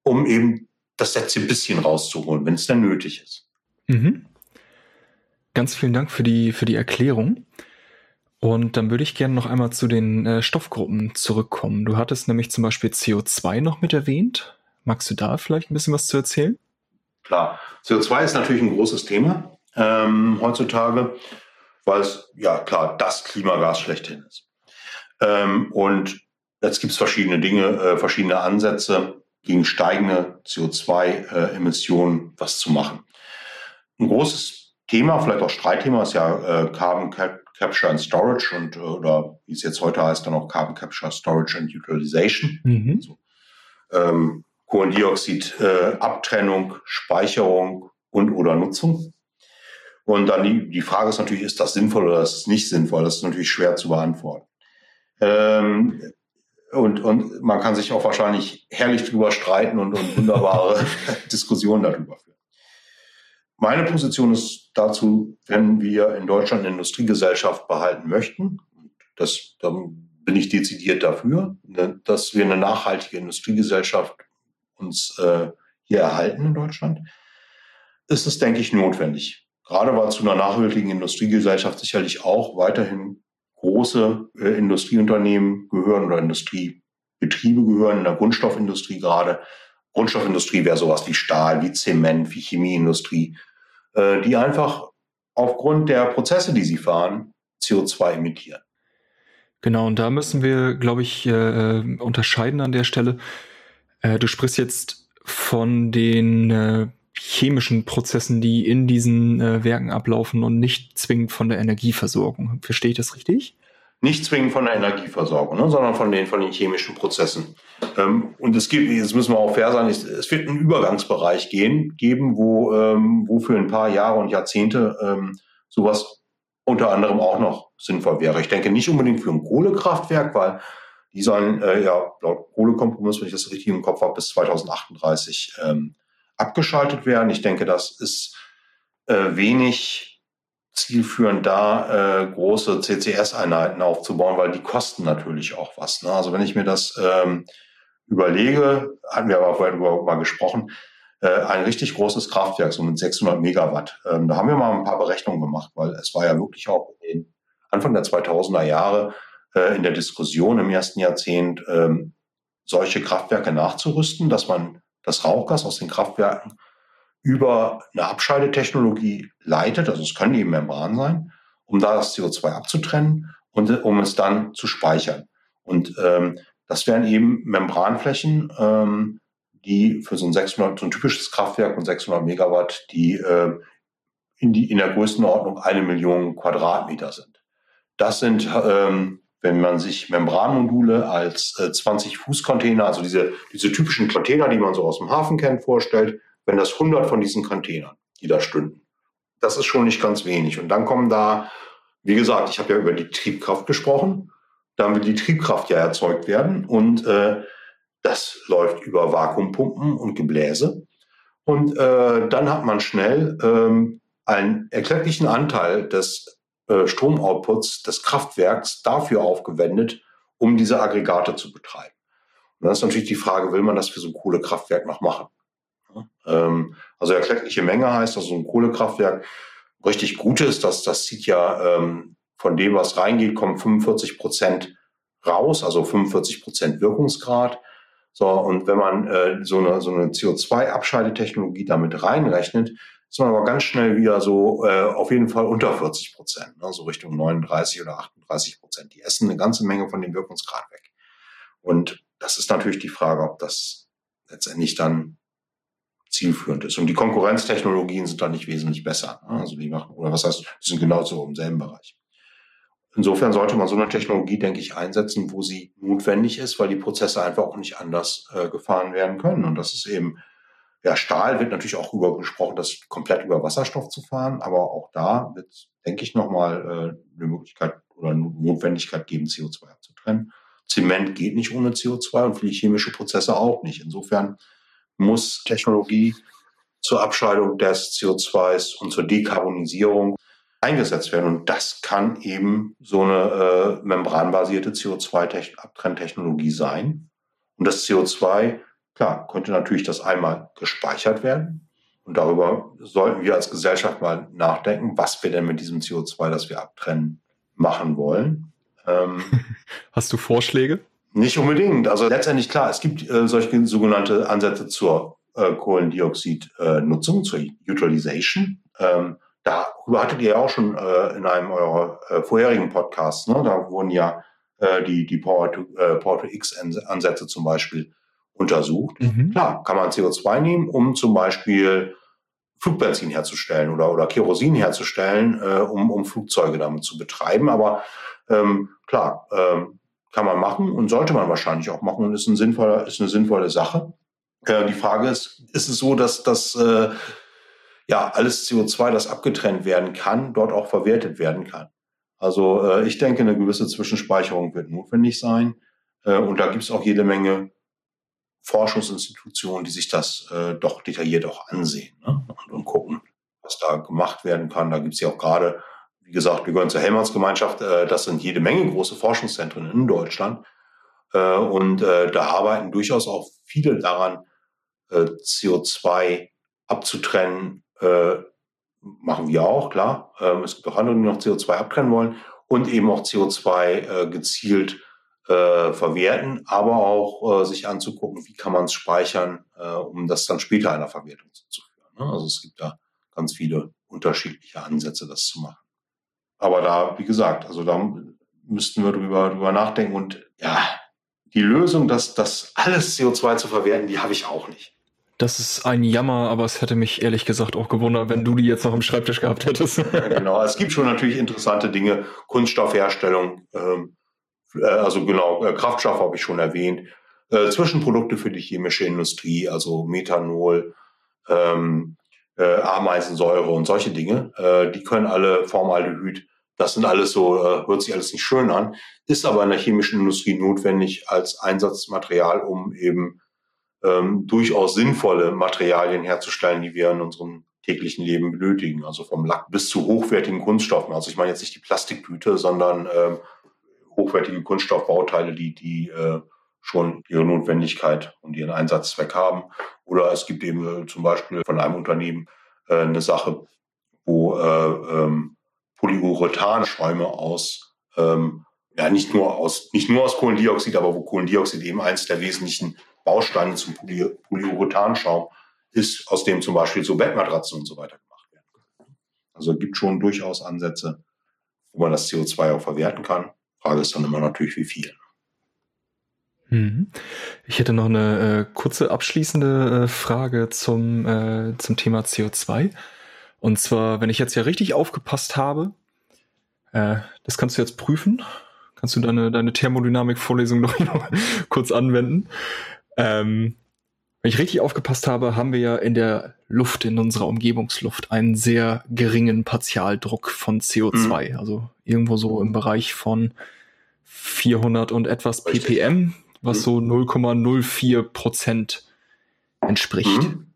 um eben das letzte bisschen rauszuholen, wenn es dann nötig ist. Mhm. Ganz vielen Dank für die, für die Erklärung. Und dann würde ich gerne noch einmal zu den äh, Stoffgruppen zurückkommen. Du hattest nämlich zum Beispiel CO2 noch mit erwähnt. Magst du da vielleicht ein bisschen was zu erzählen? Klar, CO2 ist natürlich ein großes Thema ähm, heutzutage, weil es ja klar das Klimagas schlechthin ist. Ähm, und jetzt gibt es verschiedene Dinge, äh, verschiedene Ansätze, gegen steigende CO2-Emissionen äh, was zu machen. Ein großes Thema, vielleicht auch Streitthema, ist ja äh, Carbon Capture and Storage und äh, oder wie es jetzt heute heißt, dann auch Carbon Capture, Storage and Utilization. Mhm. Also, ähm, Kohlendioxid, äh, Speicherung und oder Nutzung. Und dann die, die Frage ist natürlich, ist das sinnvoll oder ist es nicht sinnvoll? Das ist natürlich schwer zu beantworten. Ähm, und, und man kann sich auch wahrscheinlich herrlich drüber streiten und, und wunderbare <laughs> Diskussionen darüber führen. Meine Position ist dazu, wenn wir in Deutschland eine Industriegesellschaft behalten möchten, das, dann bin ich dezidiert dafür, ne, dass wir eine nachhaltige Industriegesellschaft uns äh, hier erhalten in Deutschland, ist es, denke ich, notwendig. Gerade weil zu einer nachhaltigen Industriegesellschaft sicherlich auch weiterhin große äh, Industrieunternehmen gehören oder Industriebetriebe gehören, in der Grundstoffindustrie gerade. Grundstoffindustrie wäre sowas wie Stahl, wie Zement, wie Chemieindustrie, äh, die einfach aufgrund der Prozesse, die sie fahren, CO2 emittieren. Genau, und da müssen wir, glaube ich, äh, unterscheiden an der Stelle. Äh, du sprichst jetzt von den äh, chemischen Prozessen, die in diesen äh, Werken ablaufen und nicht zwingend von der Energieversorgung. Verstehe ich das richtig? Nicht zwingend von der Energieversorgung, ne, sondern von den, von den chemischen Prozessen. Ähm, und es gibt, jetzt müssen wir auch fair sein, es, wird einen Übergangsbereich gehen, geben, wo, ähm, wo für ein paar Jahre und Jahrzehnte ähm, sowas unter anderem auch noch sinnvoll wäre. Ich denke nicht unbedingt für ein Kohlekraftwerk, weil die sollen äh, ja laut Kohlekompromiss, wenn ich das richtig im Kopf habe, bis 2038 ähm, abgeschaltet werden. Ich denke, das ist äh, wenig zielführend da, äh, große CCS-Einheiten aufzubauen, weil die kosten natürlich auch was. Ne? Also wenn ich mir das ähm, überlege, hatten wir aber vorher darüber mal gesprochen, äh, ein richtig großes Kraftwerk, so mit 600 Megawatt. Ähm, da haben wir mal ein paar Berechnungen gemacht, weil es war ja wirklich auch in Anfang der 2000er Jahre in der Diskussion im ersten Jahrzehnt, ähm, solche Kraftwerke nachzurüsten, dass man das Rauchgas aus den Kraftwerken über eine Abscheidetechnologie leitet, also es können eben Membran sein, um da das CO2 abzutrennen und um es dann zu speichern. Und ähm, das wären eben Membranflächen, ähm, die für so ein 600, so ein typisches Kraftwerk und 600 Megawatt, die äh, in, die, in der Größenordnung eine Million Quadratmeter sind. Das sind ähm, wenn man sich Membranmodule als äh, 20-Fuß-Container, also diese, diese typischen Container, die man so aus dem Hafen kennt, vorstellt, wenn das 100 von diesen Containern, die da stünden. Das ist schon nicht ganz wenig. Und dann kommen da, wie gesagt, ich habe ja über die Triebkraft gesprochen, dann will die Triebkraft ja erzeugt werden und äh, das läuft über Vakuumpumpen und Gebläse. Und äh, dann hat man schnell ähm, einen erklecklichen Anteil des äh, Stromoutputs des Kraftwerks dafür aufgewendet, um diese Aggregate zu betreiben. Und dann ist natürlich die Frage, will man das für so ein Kohlekraftwerk noch machen? Ähm, also erkleckliche Menge heißt, also ein Kohlekraftwerk richtig gut ist, dass das zieht ja ähm, von dem, was reingeht, kommen 45 Prozent raus, also 45 Prozent Wirkungsgrad. So, und wenn man äh, so eine, so eine CO2-Abscheidetechnologie damit reinrechnet, ist man aber ganz schnell wieder so äh, auf jeden Fall unter 40 Prozent, ne, so Richtung 39 oder 38 Prozent. Die essen eine ganze Menge von dem Wirkungsgrad weg. Und das ist natürlich die Frage, ob das letztendlich dann zielführend ist. Und die Konkurrenztechnologien sind da nicht wesentlich besser. Ne? Also die machen, oder was heißt, die sind genauso im selben Bereich. Insofern sollte man so eine Technologie, denke ich, einsetzen, wo sie notwendig ist, weil die Prozesse einfach auch nicht anders äh, gefahren werden können. Und das ist eben ja, Stahl wird natürlich auch über gesprochen, das komplett über Wasserstoff zu fahren, aber auch da wird, denke ich, nochmal äh, eine Möglichkeit oder eine Notwendigkeit geben, CO2 abzutrennen. Zement geht nicht ohne CO2 und viele chemische Prozesse auch nicht. Insofern muss Technologie zur Abscheidung des CO2s und zur Dekarbonisierung eingesetzt werden. Und das kann eben so eine äh, membranbasierte CO2-Abtrenntechnologie sein. Und das CO2 Klar, könnte natürlich das einmal gespeichert werden. Und darüber sollten wir als Gesellschaft mal nachdenken, was wir denn mit diesem CO2, das wir abtrennen, machen wollen. Ähm, <laughs> Hast du Vorschläge? Nicht unbedingt. Also letztendlich klar, es gibt äh, solche sogenannte Ansätze zur äh, Kohlendioxidnutzung, äh, zur Utilization. Ähm, darüber hattet ihr ja auch schon äh, in einem eurer äh, vorherigen Podcasts, ne? da wurden ja äh, die, die Power-to-X-Ansätze zum Beispiel untersucht. Mhm. Klar, kann man CO2 nehmen, um zum Beispiel Flugbenzin herzustellen oder, oder Kerosin herzustellen, äh, um, um Flugzeuge damit zu betreiben. Aber ähm, klar, ähm, kann man machen und sollte man wahrscheinlich auch machen und ist, ein sinnvoller, ist eine sinnvolle Sache. Äh, die Frage ist, ist es so, dass das äh, ja alles CO2, das abgetrennt werden kann, dort auch verwertet werden kann? Also äh, ich denke, eine gewisse Zwischenspeicherung wird notwendig sein. Äh, und da gibt es auch jede Menge Forschungsinstitutionen, die sich das äh, doch detailliert auch ansehen ne? und, und, gucken, was da gemacht werden kann. Da gibt es ja auch gerade, wie gesagt, wir gehören zur Helmholtz-Gemeinschaft, äh, das sind jede Menge große Forschungszentren in Deutschland. Äh, und äh, da arbeiten durchaus auch viele daran, äh, CO2 abzutrennen. Äh, machen wir auch, klar. Ähm, es gibt auch andere, die noch CO2 abtrennen wollen und eben auch CO2 äh, gezielt äh, verwerten, aber auch äh, sich anzugucken, wie kann man es speichern, äh, um das dann später einer Verwertung zuzuführen. Ne? Also es gibt da ganz viele unterschiedliche Ansätze, das zu machen. Aber da, wie gesagt, also da müssten wir drüber, drüber nachdenken und ja, die Lösung, das, das alles CO2 zu verwerten, die habe ich auch nicht. Das ist ein Jammer, aber es hätte mich ehrlich gesagt auch gewundert, wenn du die jetzt noch im Schreibtisch gehabt hättest. Ja, genau, es gibt schon natürlich interessante Dinge, Kunststoffherstellung, ähm, äh, also genau, äh, Kraftstoff habe ich schon erwähnt, äh, Zwischenprodukte für die chemische Industrie, also Methanol, ähm, äh, Ameisensäure und solche Dinge, äh, die können alle Formaldehyd, das sind alles so, äh, hört sich alles nicht schön an, ist aber in der chemischen Industrie notwendig als Einsatzmaterial, um eben ähm, durchaus sinnvolle Materialien herzustellen, die wir in unserem täglichen Leben benötigen. Also vom Lack bis zu hochwertigen Kunststoffen. Also ich meine jetzt nicht die Plastiktüte, sondern ähm, hochwertige Kunststoffbauteile, die, die äh, schon ihre Notwendigkeit und ihren Einsatzzweck haben. Oder es gibt eben äh, zum Beispiel von einem Unternehmen äh, eine Sache, wo äh, ähm, Polyurethanschäume aus, ähm, ja nicht nur aus, nicht nur aus Kohlendioxid, aber wo Kohlendioxid eben eins der wesentlichen Bausteine zum Poly Polyurethanschaum ist, aus dem zum Beispiel so Bettmatratzen und so weiter gemacht werden können. Also es gibt schon durchaus Ansätze, wo man das CO2 auch verwerten kann. Frage ist dann immer natürlich, wie viel. Mhm. Ich hätte noch eine äh, kurze abschließende äh, Frage zum, äh, zum Thema CO2. Und zwar, wenn ich jetzt ja richtig aufgepasst habe, äh, das kannst du jetzt prüfen. Kannst du deine, deine Thermodynamik-Vorlesung <laughs> noch kurz anwenden? Ähm, wenn ich richtig aufgepasst habe, haben wir ja in der Luft, in unserer Umgebungsluft, einen sehr geringen Partialdruck von CO2. Mhm. Also irgendwo so im Bereich von 400 und etwas ppm, was mhm. so 0,04 Prozent entspricht. Mhm.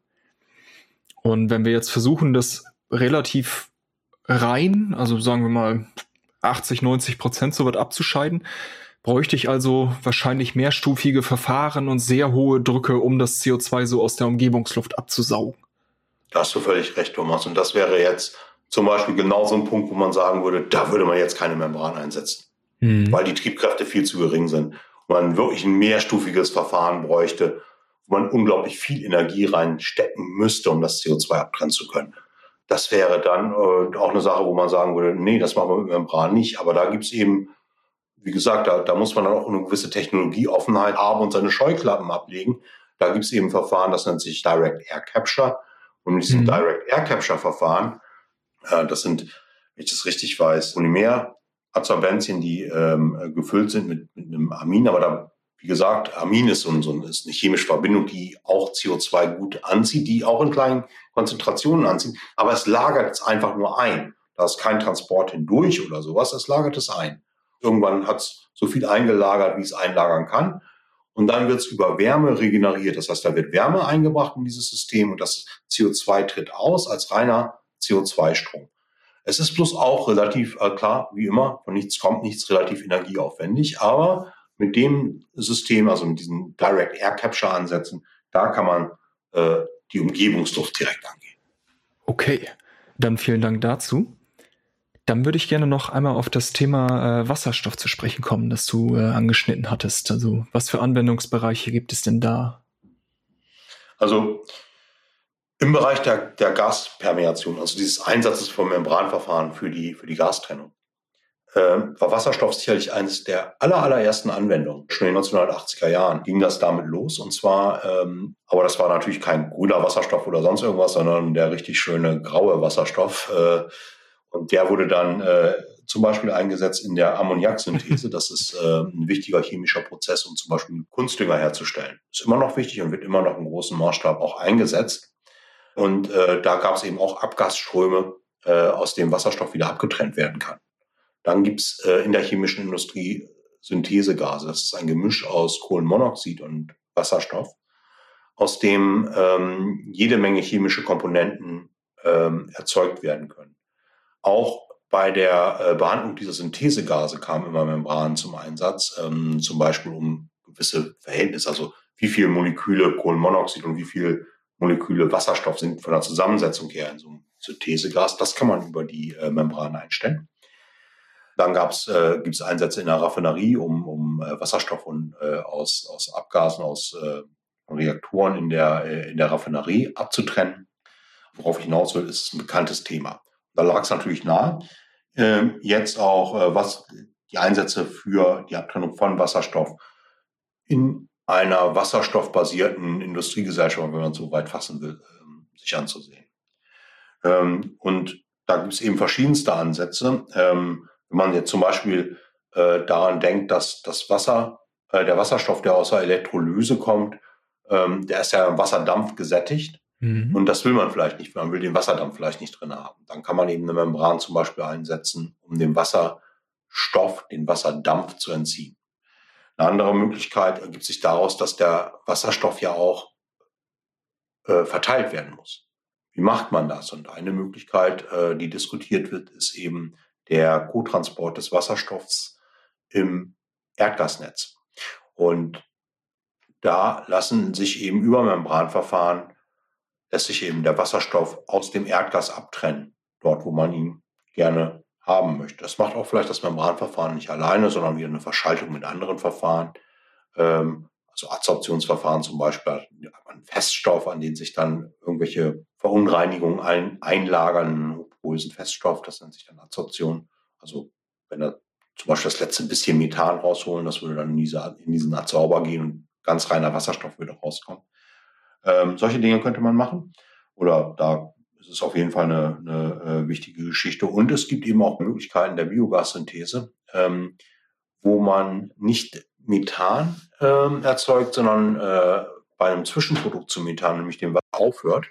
Und wenn wir jetzt versuchen, das relativ rein, also sagen wir mal 80, 90 Prozent so weit abzuscheiden, bräuchte ich also wahrscheinlich mehrstufige Verfahren und sehr hohe Drücke, um das CO2 so aus der Umgebungsluft abzusaugen. Da hast du völlig recht, Thomas. Und das wäre jetzt zum Beispiel genau so ein Punkt, wo man sagen würde, da würde man jetzt keine Membran einsetzen, mhm. weil die Triebkräfte viel zu gering sind. Und man wirklich ein mehrstufiges Verfahren bräuchte, wo man unglaublich viel Energie reinstecken müsste, um das CO2 abtrennen zu können. Das wäre dann äh, auch eine Sache, wo man sagen würde, nee, das machen wir mit Membran nicht. Aber da gibt's eben, wie gesagt, da, da muss man dann auch eine gewisse Technologieoffenheit haben und seine Scheuklappen ablegen. Da gibt's eben Verfahren, das nennt sich Direct Air Capture. Und in diesem mhm. Direct Air Capture Verfahren, äh, das sind, wenn ich das richtig weiß, Polymeradsorbenzien, die ähm, gefüllt sind mit, mit einem Amin, aber da wie gesagt, Amin ist, so, ein, so ist eine chemische Verbindung, die auch CO2 gut anzieht, die auch in kleinen Konzentrationen anzieht, aber es lagert es einfach nur ein. Da ist kein Transport hindurch oder sowas, es lagert es ein. Irgendwann hat es so viel eingelagert, wie es einlagern kann. Und dann wird es über Wärme regeneriert. Das heißt, da wird Wärme eingebracht in dieses System und das CO2 tritt aus als reiner CO2-Strom. Es ist bloß auch relativ, äh, klar, wie immer, von nichts kommt nichts, relativ energieaufwendig, aber mit dem System, also mit diesen Direct Air Capture Ansätzen, da kann man äh, die Umgebungsluft direkt angehen. Okay, dann vielen Dank dazu. Dann würde ich gerne noch einmal auf das Thema äh, Wasserstoff zu sprechen kommen, das du äh, angeschnitten hattest. Also was für Anwendungsbereiche gibt es denn da? Also im Bereich der, der Gaspermeation, also dieses Einsatzes von Membranverfahren für die, für die Gastrennung, äh, war Wasserstoff sicherlich eines der aller, allerersten Anwendungen. Schon in den 1980er Jahren ging das damit los. Und zwar, ähm, aber das war natürlich kein grüner Wasserstoff oder sonst irgendwas, sondern der richtig schöne graue Wasserstoff. Äh, und der wurde dann äh, zum Beispiel eingesetzt in der Ammoniaksynthese. Das ist äh, ein wichtiger chemischer Prozess, um zum Beispiel Kunstdünger herzustellen. Ist immer noch wichtig und wird immer noch im großen Maßstab auch eingesetzt. Und äh, da gab es eben auch Abgasströme, äh, aus dem Wasserstoff wieder abgetrennt werden kann. Dann gibt's äh, in der chemischen Industrie Synthesegase. Das ist ein Gemisch aus Kohlenmonoxid und Wasserstoff, aus dem ähm, jede Menge chemische Komponenten ähm, erzeugt werden können. Auch bei der äh, Behandlung dieser Synthesegase kamen immer Membranen zum Einsatz, ähm, zum Beispiel um gewisse Verhältnisse, also wie viele Moleküle Kohlenmonoxid und wie viele Moleküle Wasserstoff sind von der Zusammensetzung her in so einem Synthesegas. Das kann man über die äh, Membran einstellen. Dann äh, gibt es Einsätze in der Raffinerie, um, um äh, Wasserstoff und, äh, aus, aus Abgasen, aus äh, Reaktoren in der, äh, in der Raffinerie abzutrennen. Worauf ich hinaus will, ist ein bekanntes Thema. Da lag es natürlich nahe. Äh, jetzt auch, äh, was die Einsätze für die Abtrennung von Wasserstoff in einer wasserstoffbasierten Industriegesellschaft, wenn man so weit fassen will, äh, sich anzusehen. Ähm, und da gibt es eben verschiedenste Ansätze. Ähm, wenn man jetzt zum Beispiel äh, daran denkt, dass das Wasser, äh, der Wasserstoff, der aus der Elektrolyse kommt, ähm, der ist ja im Wasserdampf gesättigt. Mhm. Und das will man vielleicht nicht, man will den Wasserdampf vielleicht nicht drin haben. Dann kann man eben eine Membran zum Beispiel einsetzen, um dem Wasserstoff, den Wasserdampf zu entziehen. Eine andere Möglichkeit ergibt sich daraus, dass der Wasserstoff ja auch äh, verteilt werden muss. Wie macht man das? Und eine Möglichkeit, äh, die diskutiert wird, ist eben der Co-Transport des Wasserstoffs im Erdgasnetz. Und da lassen sich eben über Membranverfahren, lässt sich eben der Wasserstoff aus dem Erdgas abtrennen, dort wo man ihn gerne haben möchte. Das macht auch vielleicht das Membranverfahren nicht alleine, sondern wieder eine Verschaltung mit anderen Verfahren. Ähm, also Adsorptionsverfahren zum Beispiel, ein Feststoff, an den sich dann irgendwelche Verunreinigungen ein, einlagern, porösen Feststoff, das nennt sich dann Adsorption. Also wenn er zum Beispiel das letzte bisschen Methan rausholen, das würde dann in, diese, in diesen Adsorber gehen und ganz reiner Wasserstoff würde rauskommen. Ähm, solche Dinge könnte man machen. Oder da ist es auf jeden Fall eine, eine äh, wichtige Geschichte. Und es gibt eben auch Möglichkeiten der Biogassynthese, ähm, wo man nicht Methan ähm, erzeugt, sondern äh, bei einem Zwischenprodukt zu Methan, nämlich dem Wasser aufhört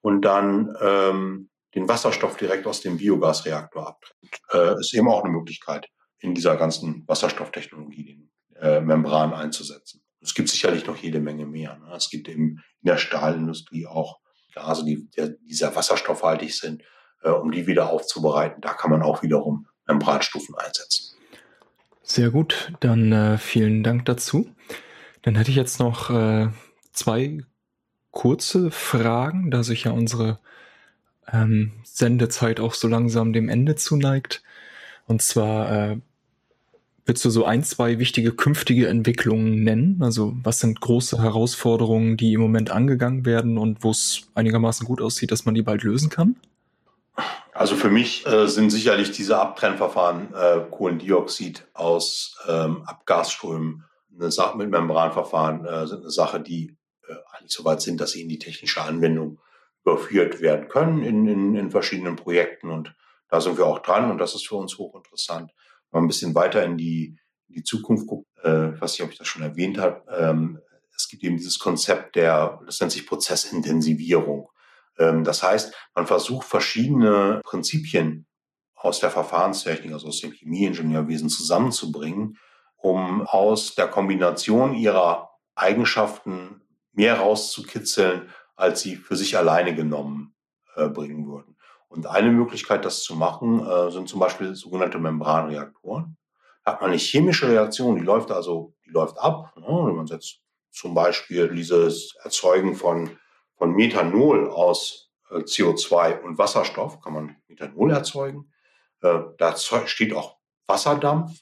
und dann ähm, den Wasserstoff direkt aus dem Biogasreaktor abtrennt. Äh, ist eben auch eine Möglichkeit, in dieser ganzen Wasserstofftechnologie den äh, Membran einzusetzen. Es gibt sicherlich noch jede Menge mehr. Ne? Es gibt eben in der Stahlindustrie auch Gase, die, die sehr wasserstoffhaltig sind, äh, um die wieder aufzubereiten. Da kann man auch wiederum Membranstufen einsetzen. Sehr gut, dann äh, vielen Dank dazu. Dann hätte ich jetzt noch äh, zwei kurze Fragen, da sich ja unsere ähm, Sendezeit auch so langsam dem Ende zuneigt. Und zwar äh, willst du so ein, zwei wichtige künftige Entwicklungen nennen? Also was sind große Herausforderungen, die im Moment angegangen werden und wo es einigermaßen gut aussieht, dass man die bald lösen kann? Also für mich äh, sind sicherlich diese Abtrennverfahren äh, Kohlendioxid aus ähm, Abgasströmen eine Sache mit Membranverfahren äh, sind eine Sache, die äh, eigentlich so weit sind, dass sie in die technische Anwendung überführt werden können in, in, in verschiedenen Projekten. Und da sind wir auch dran und das ist für uns hochinteressant. Wenn ein bisschen weiter in die, in die Zukunft guckt, äh, ich, ob ich das schon erwähnt habe, ähm, es gibt eben dieses Konzept der, das nennt sich Prozessintensivierung. Ähm, das heißt, man versucht verschiedene Prinzipien aus der Verfahrenstechnik, also aus dem Chemieingenieurwesen zusammenzubringen, um aus der Kombination ihrer Eigenschaften mehr rauszukitzeln, als sie für sich alleine genommen äh, bringen würden. Und eine Möglichkeit, das zu machen, äh, sind zum Beispiel sogenannte Membranreaktoren. Da hat man eine chemische Reaktion, die läuft also, die läuft ab. Ne? Man setzt zum Beispiel dieses Erzeugen von, von Methanol aus äh, CO2 und Wasserstoff, kann man Methanol erzeugen. Äh, da steht auch Wasserdampf.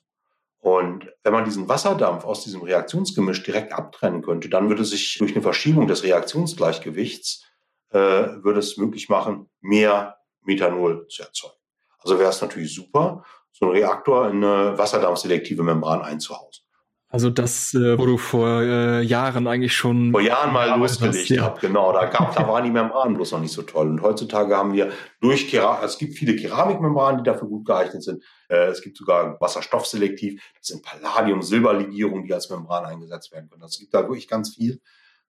Und wenn man diesen Wasserdampf aus diesem Reaktionsgemisch direkt abtrennen könnte, dann würde sich durch eine Verschiebung des Reaktionsgleichgewichts würde es möglich machen, mehr Methanol zu erzeugen. Also wäre es natürlich super, so einen Reaktor in eine wasserdampfselektive Membran einzuhausen. Also das, äh, wo du vor äh, Jahren eigentlich schon vor Jahren mal losgelegt ja. habe, genau. Da gab, da waren die Membranen bloß noch nicht so toll. Und heutzutage haben wir durch Keramik, es gibt viele Keramikmembranen, die dafür gut geeignet sind. Äh, es gibt sogar Wasserstoffselektiv. Das sind Palladium-Silberlegierungen, die als Membran eingesetzt werden können. Das gibt da wirklich ganz viel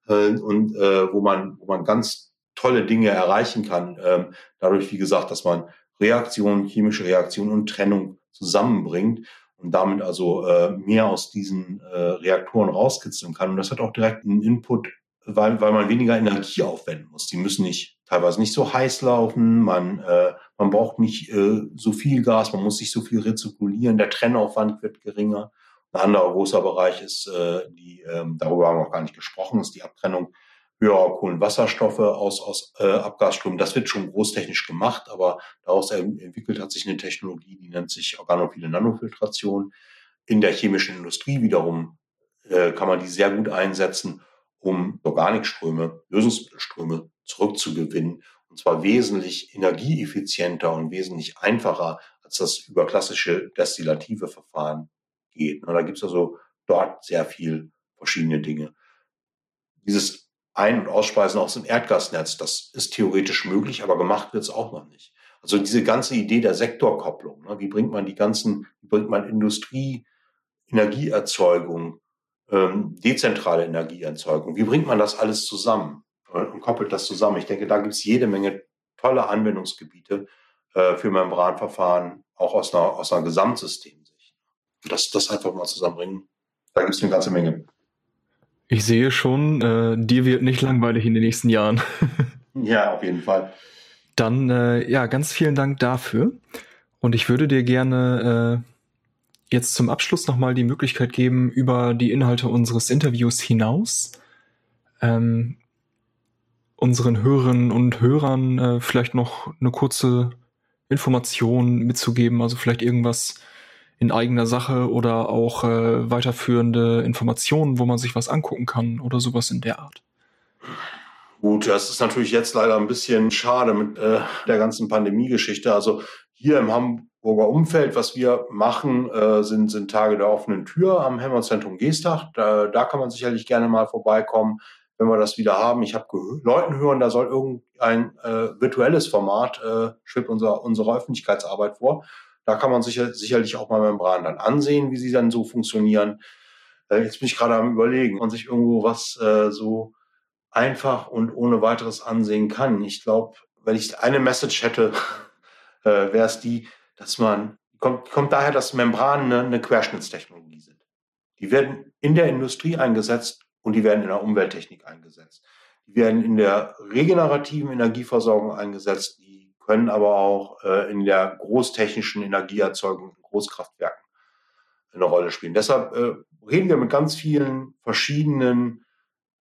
äh, und äh, wo man wo man ganz tolle Dinge erreichen kann. Ähm, dadurch, wie gesagt, dass man Reaktionen, chemische Reaktionen und Trennung zusammenbringt und damit also äh, mehr aus diesen äh, Reaktoren rauskitzeln kann. Und das hat auch direkt einen Input, weil, weil man weniger Energie aufwenden muss. Die müssen nicht teilweise nicht so heiß laufen, man, äh, man braucht nicht äh, so viel Gas, man muss sich so viel rezirkulieren, der Trennaufwand wird geringer. Ein anderer großer Bereich ist, äh, die, ähm, darüber haben wir auch gar nicht gesprochen, ist die Abtrennung höherer Kohlenwasserstoffe aus, aus äh, Abgasströmen. Das wird schon großtechnisch gemacht, aber daraus entwickelt hat sich eine Technologie, die nennt sich organophile Nanofiltration. In der chemischen Industrie wiederum äh, kann man die sehr gut einsetzen, um Organikströme, Lösungsmittelströme zurückzugewinnen. Und zwar wesentlich energieeffizienter und wesentlich einfacher, als das über klassische destillative Verfahren geht. Und da gibt es also dort sehr viel verschiedene Dinge. Dieses ein- und Ausspeisen aus dem Erdgasnetz. Das ist theoretisch möglich, aber gemacht wird es auch noch nicht. Also diese ganze Idee der Sektorkopplung, ne, wie bringt man die ganzen, wie bringt man Industrie, Energieerzeugung, ähm, dezentrale Energieerzeugung, wie bringt man das alles zusammen äh, und koppelt das zusammen? Ich denke, da gibt es jede Menge tolle Anwendungsgebiete äh, für Membranverfahren, auch aus einer, aus einer Gesamtsystemsicht. Das, das einfach mal zusammenbringen, da gibt es eine ganze Menge. Ich sehe schon, äh, dir wird nicht langweilig in den nächsten Jahren. <laughs> ja, auf jeden Fall. Dann, äh, ja, ganz vielen Dank dafür. Und ich würde dir gerne äh, jetzt zum Abschluss nochmal die Möglichkeit geben, über die Inhalte unseres Interviews hinaus ähm, unseren Hörerinnen und Hörern äh, vielleicht noch eine kurze Information mitzugeben, also vielleicht irgendwas in eigener Sache oder auch äh, weiterführende Informationen, wo man sich was angucken kann oder sowas in der Art. Gut, das ist natürlich jetzt leider ein bisschen schade mit äh, der ganzen Pandemie-Geschichte. Also hier im Hamburger Umfeld, was wir machen, äh, sind, sind Tage der offenen Tür am Helmholtz-Zentrum Geestach. Da, da kann man sicherlich gerne mal vorbeikommen, wenn wir das wieder haben. Ich habe Leuten hören, da soll irgendein äh, virtuelles Format, äh, schwebt unser, unsere Öffentlichkeitsarbeit vor. Da kann man sicher, sicherlich auch mal Membranen dann ansehen, wie sie dann so funktionieren. Äh, jetzt bin ich gerade am überlegen, ob sich irgendwo was äh, so einfach und ohne weiteres ansehen kann. Ich glaube, wenn ich eine Message hätte, <laughs> äh, wäre es die, dass man, kommt, kommt daher, dass Membranen eine, eine Querschnittstechnologie sind. Die werden in der Industrie eingesetzt und die werden in der Umwelttechnik eingesetzt. Die werden in der regenerativen Energieversorgung eingesetzt, die können aber auch äh, in der großtechnischen Energieerzeugung in Großkraftwerken eine Rolle spielen. Deshalb äh, reden wir mit ganz vielen verschiedenen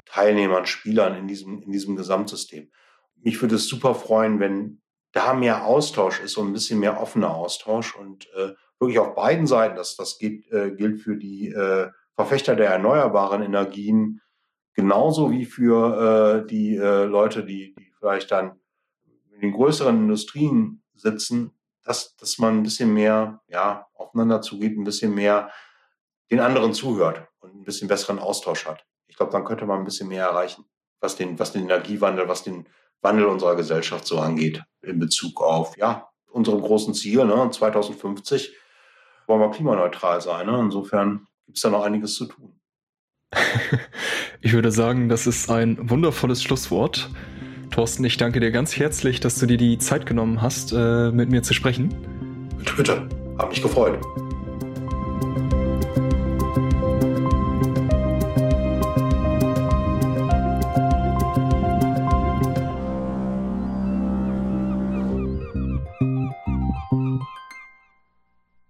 Teilnehmern, Spielern in diesem, in diesem Gesamtsystem. Mich würde es super freuen, wenn da mehr Austausch ist und ein bisschen mehr offener Austausch und äh, wirklich auf beiden Seiten, das, das geht, äh, gilt für die äh, Verfechter der erneuerbaren Energien genauso wie für äh, die äh, Leute, die, die vielleicht dann in den größeren Industrien sitzen, dass, dass man ein bisschen mehr ja, aufeinander zugeht, ein bisschen mehr den anderen zuhört und ein bisschen besseren Austausch hat. Ich glaube, dann könnte man ein bisschen mehr erreichen, was den, was den Energiewandel, was den Wandel unserer Gesellschaft so angeht, in Bezug auf, ja, unserem großen Ziel, ne, 2050 wollen wir klimaneutral sein. Ne? Insofern gibt es da noch einiges zu tun. <laughs> ich würde sagen, das ist ein wundervolles Schlusswort. Thorsten, ich danke dir ganz herzlich, dass du dir die Zeit genommen hast, äh, mit mir zu sprechen. Bitte, bitte. Hab mich gefreut.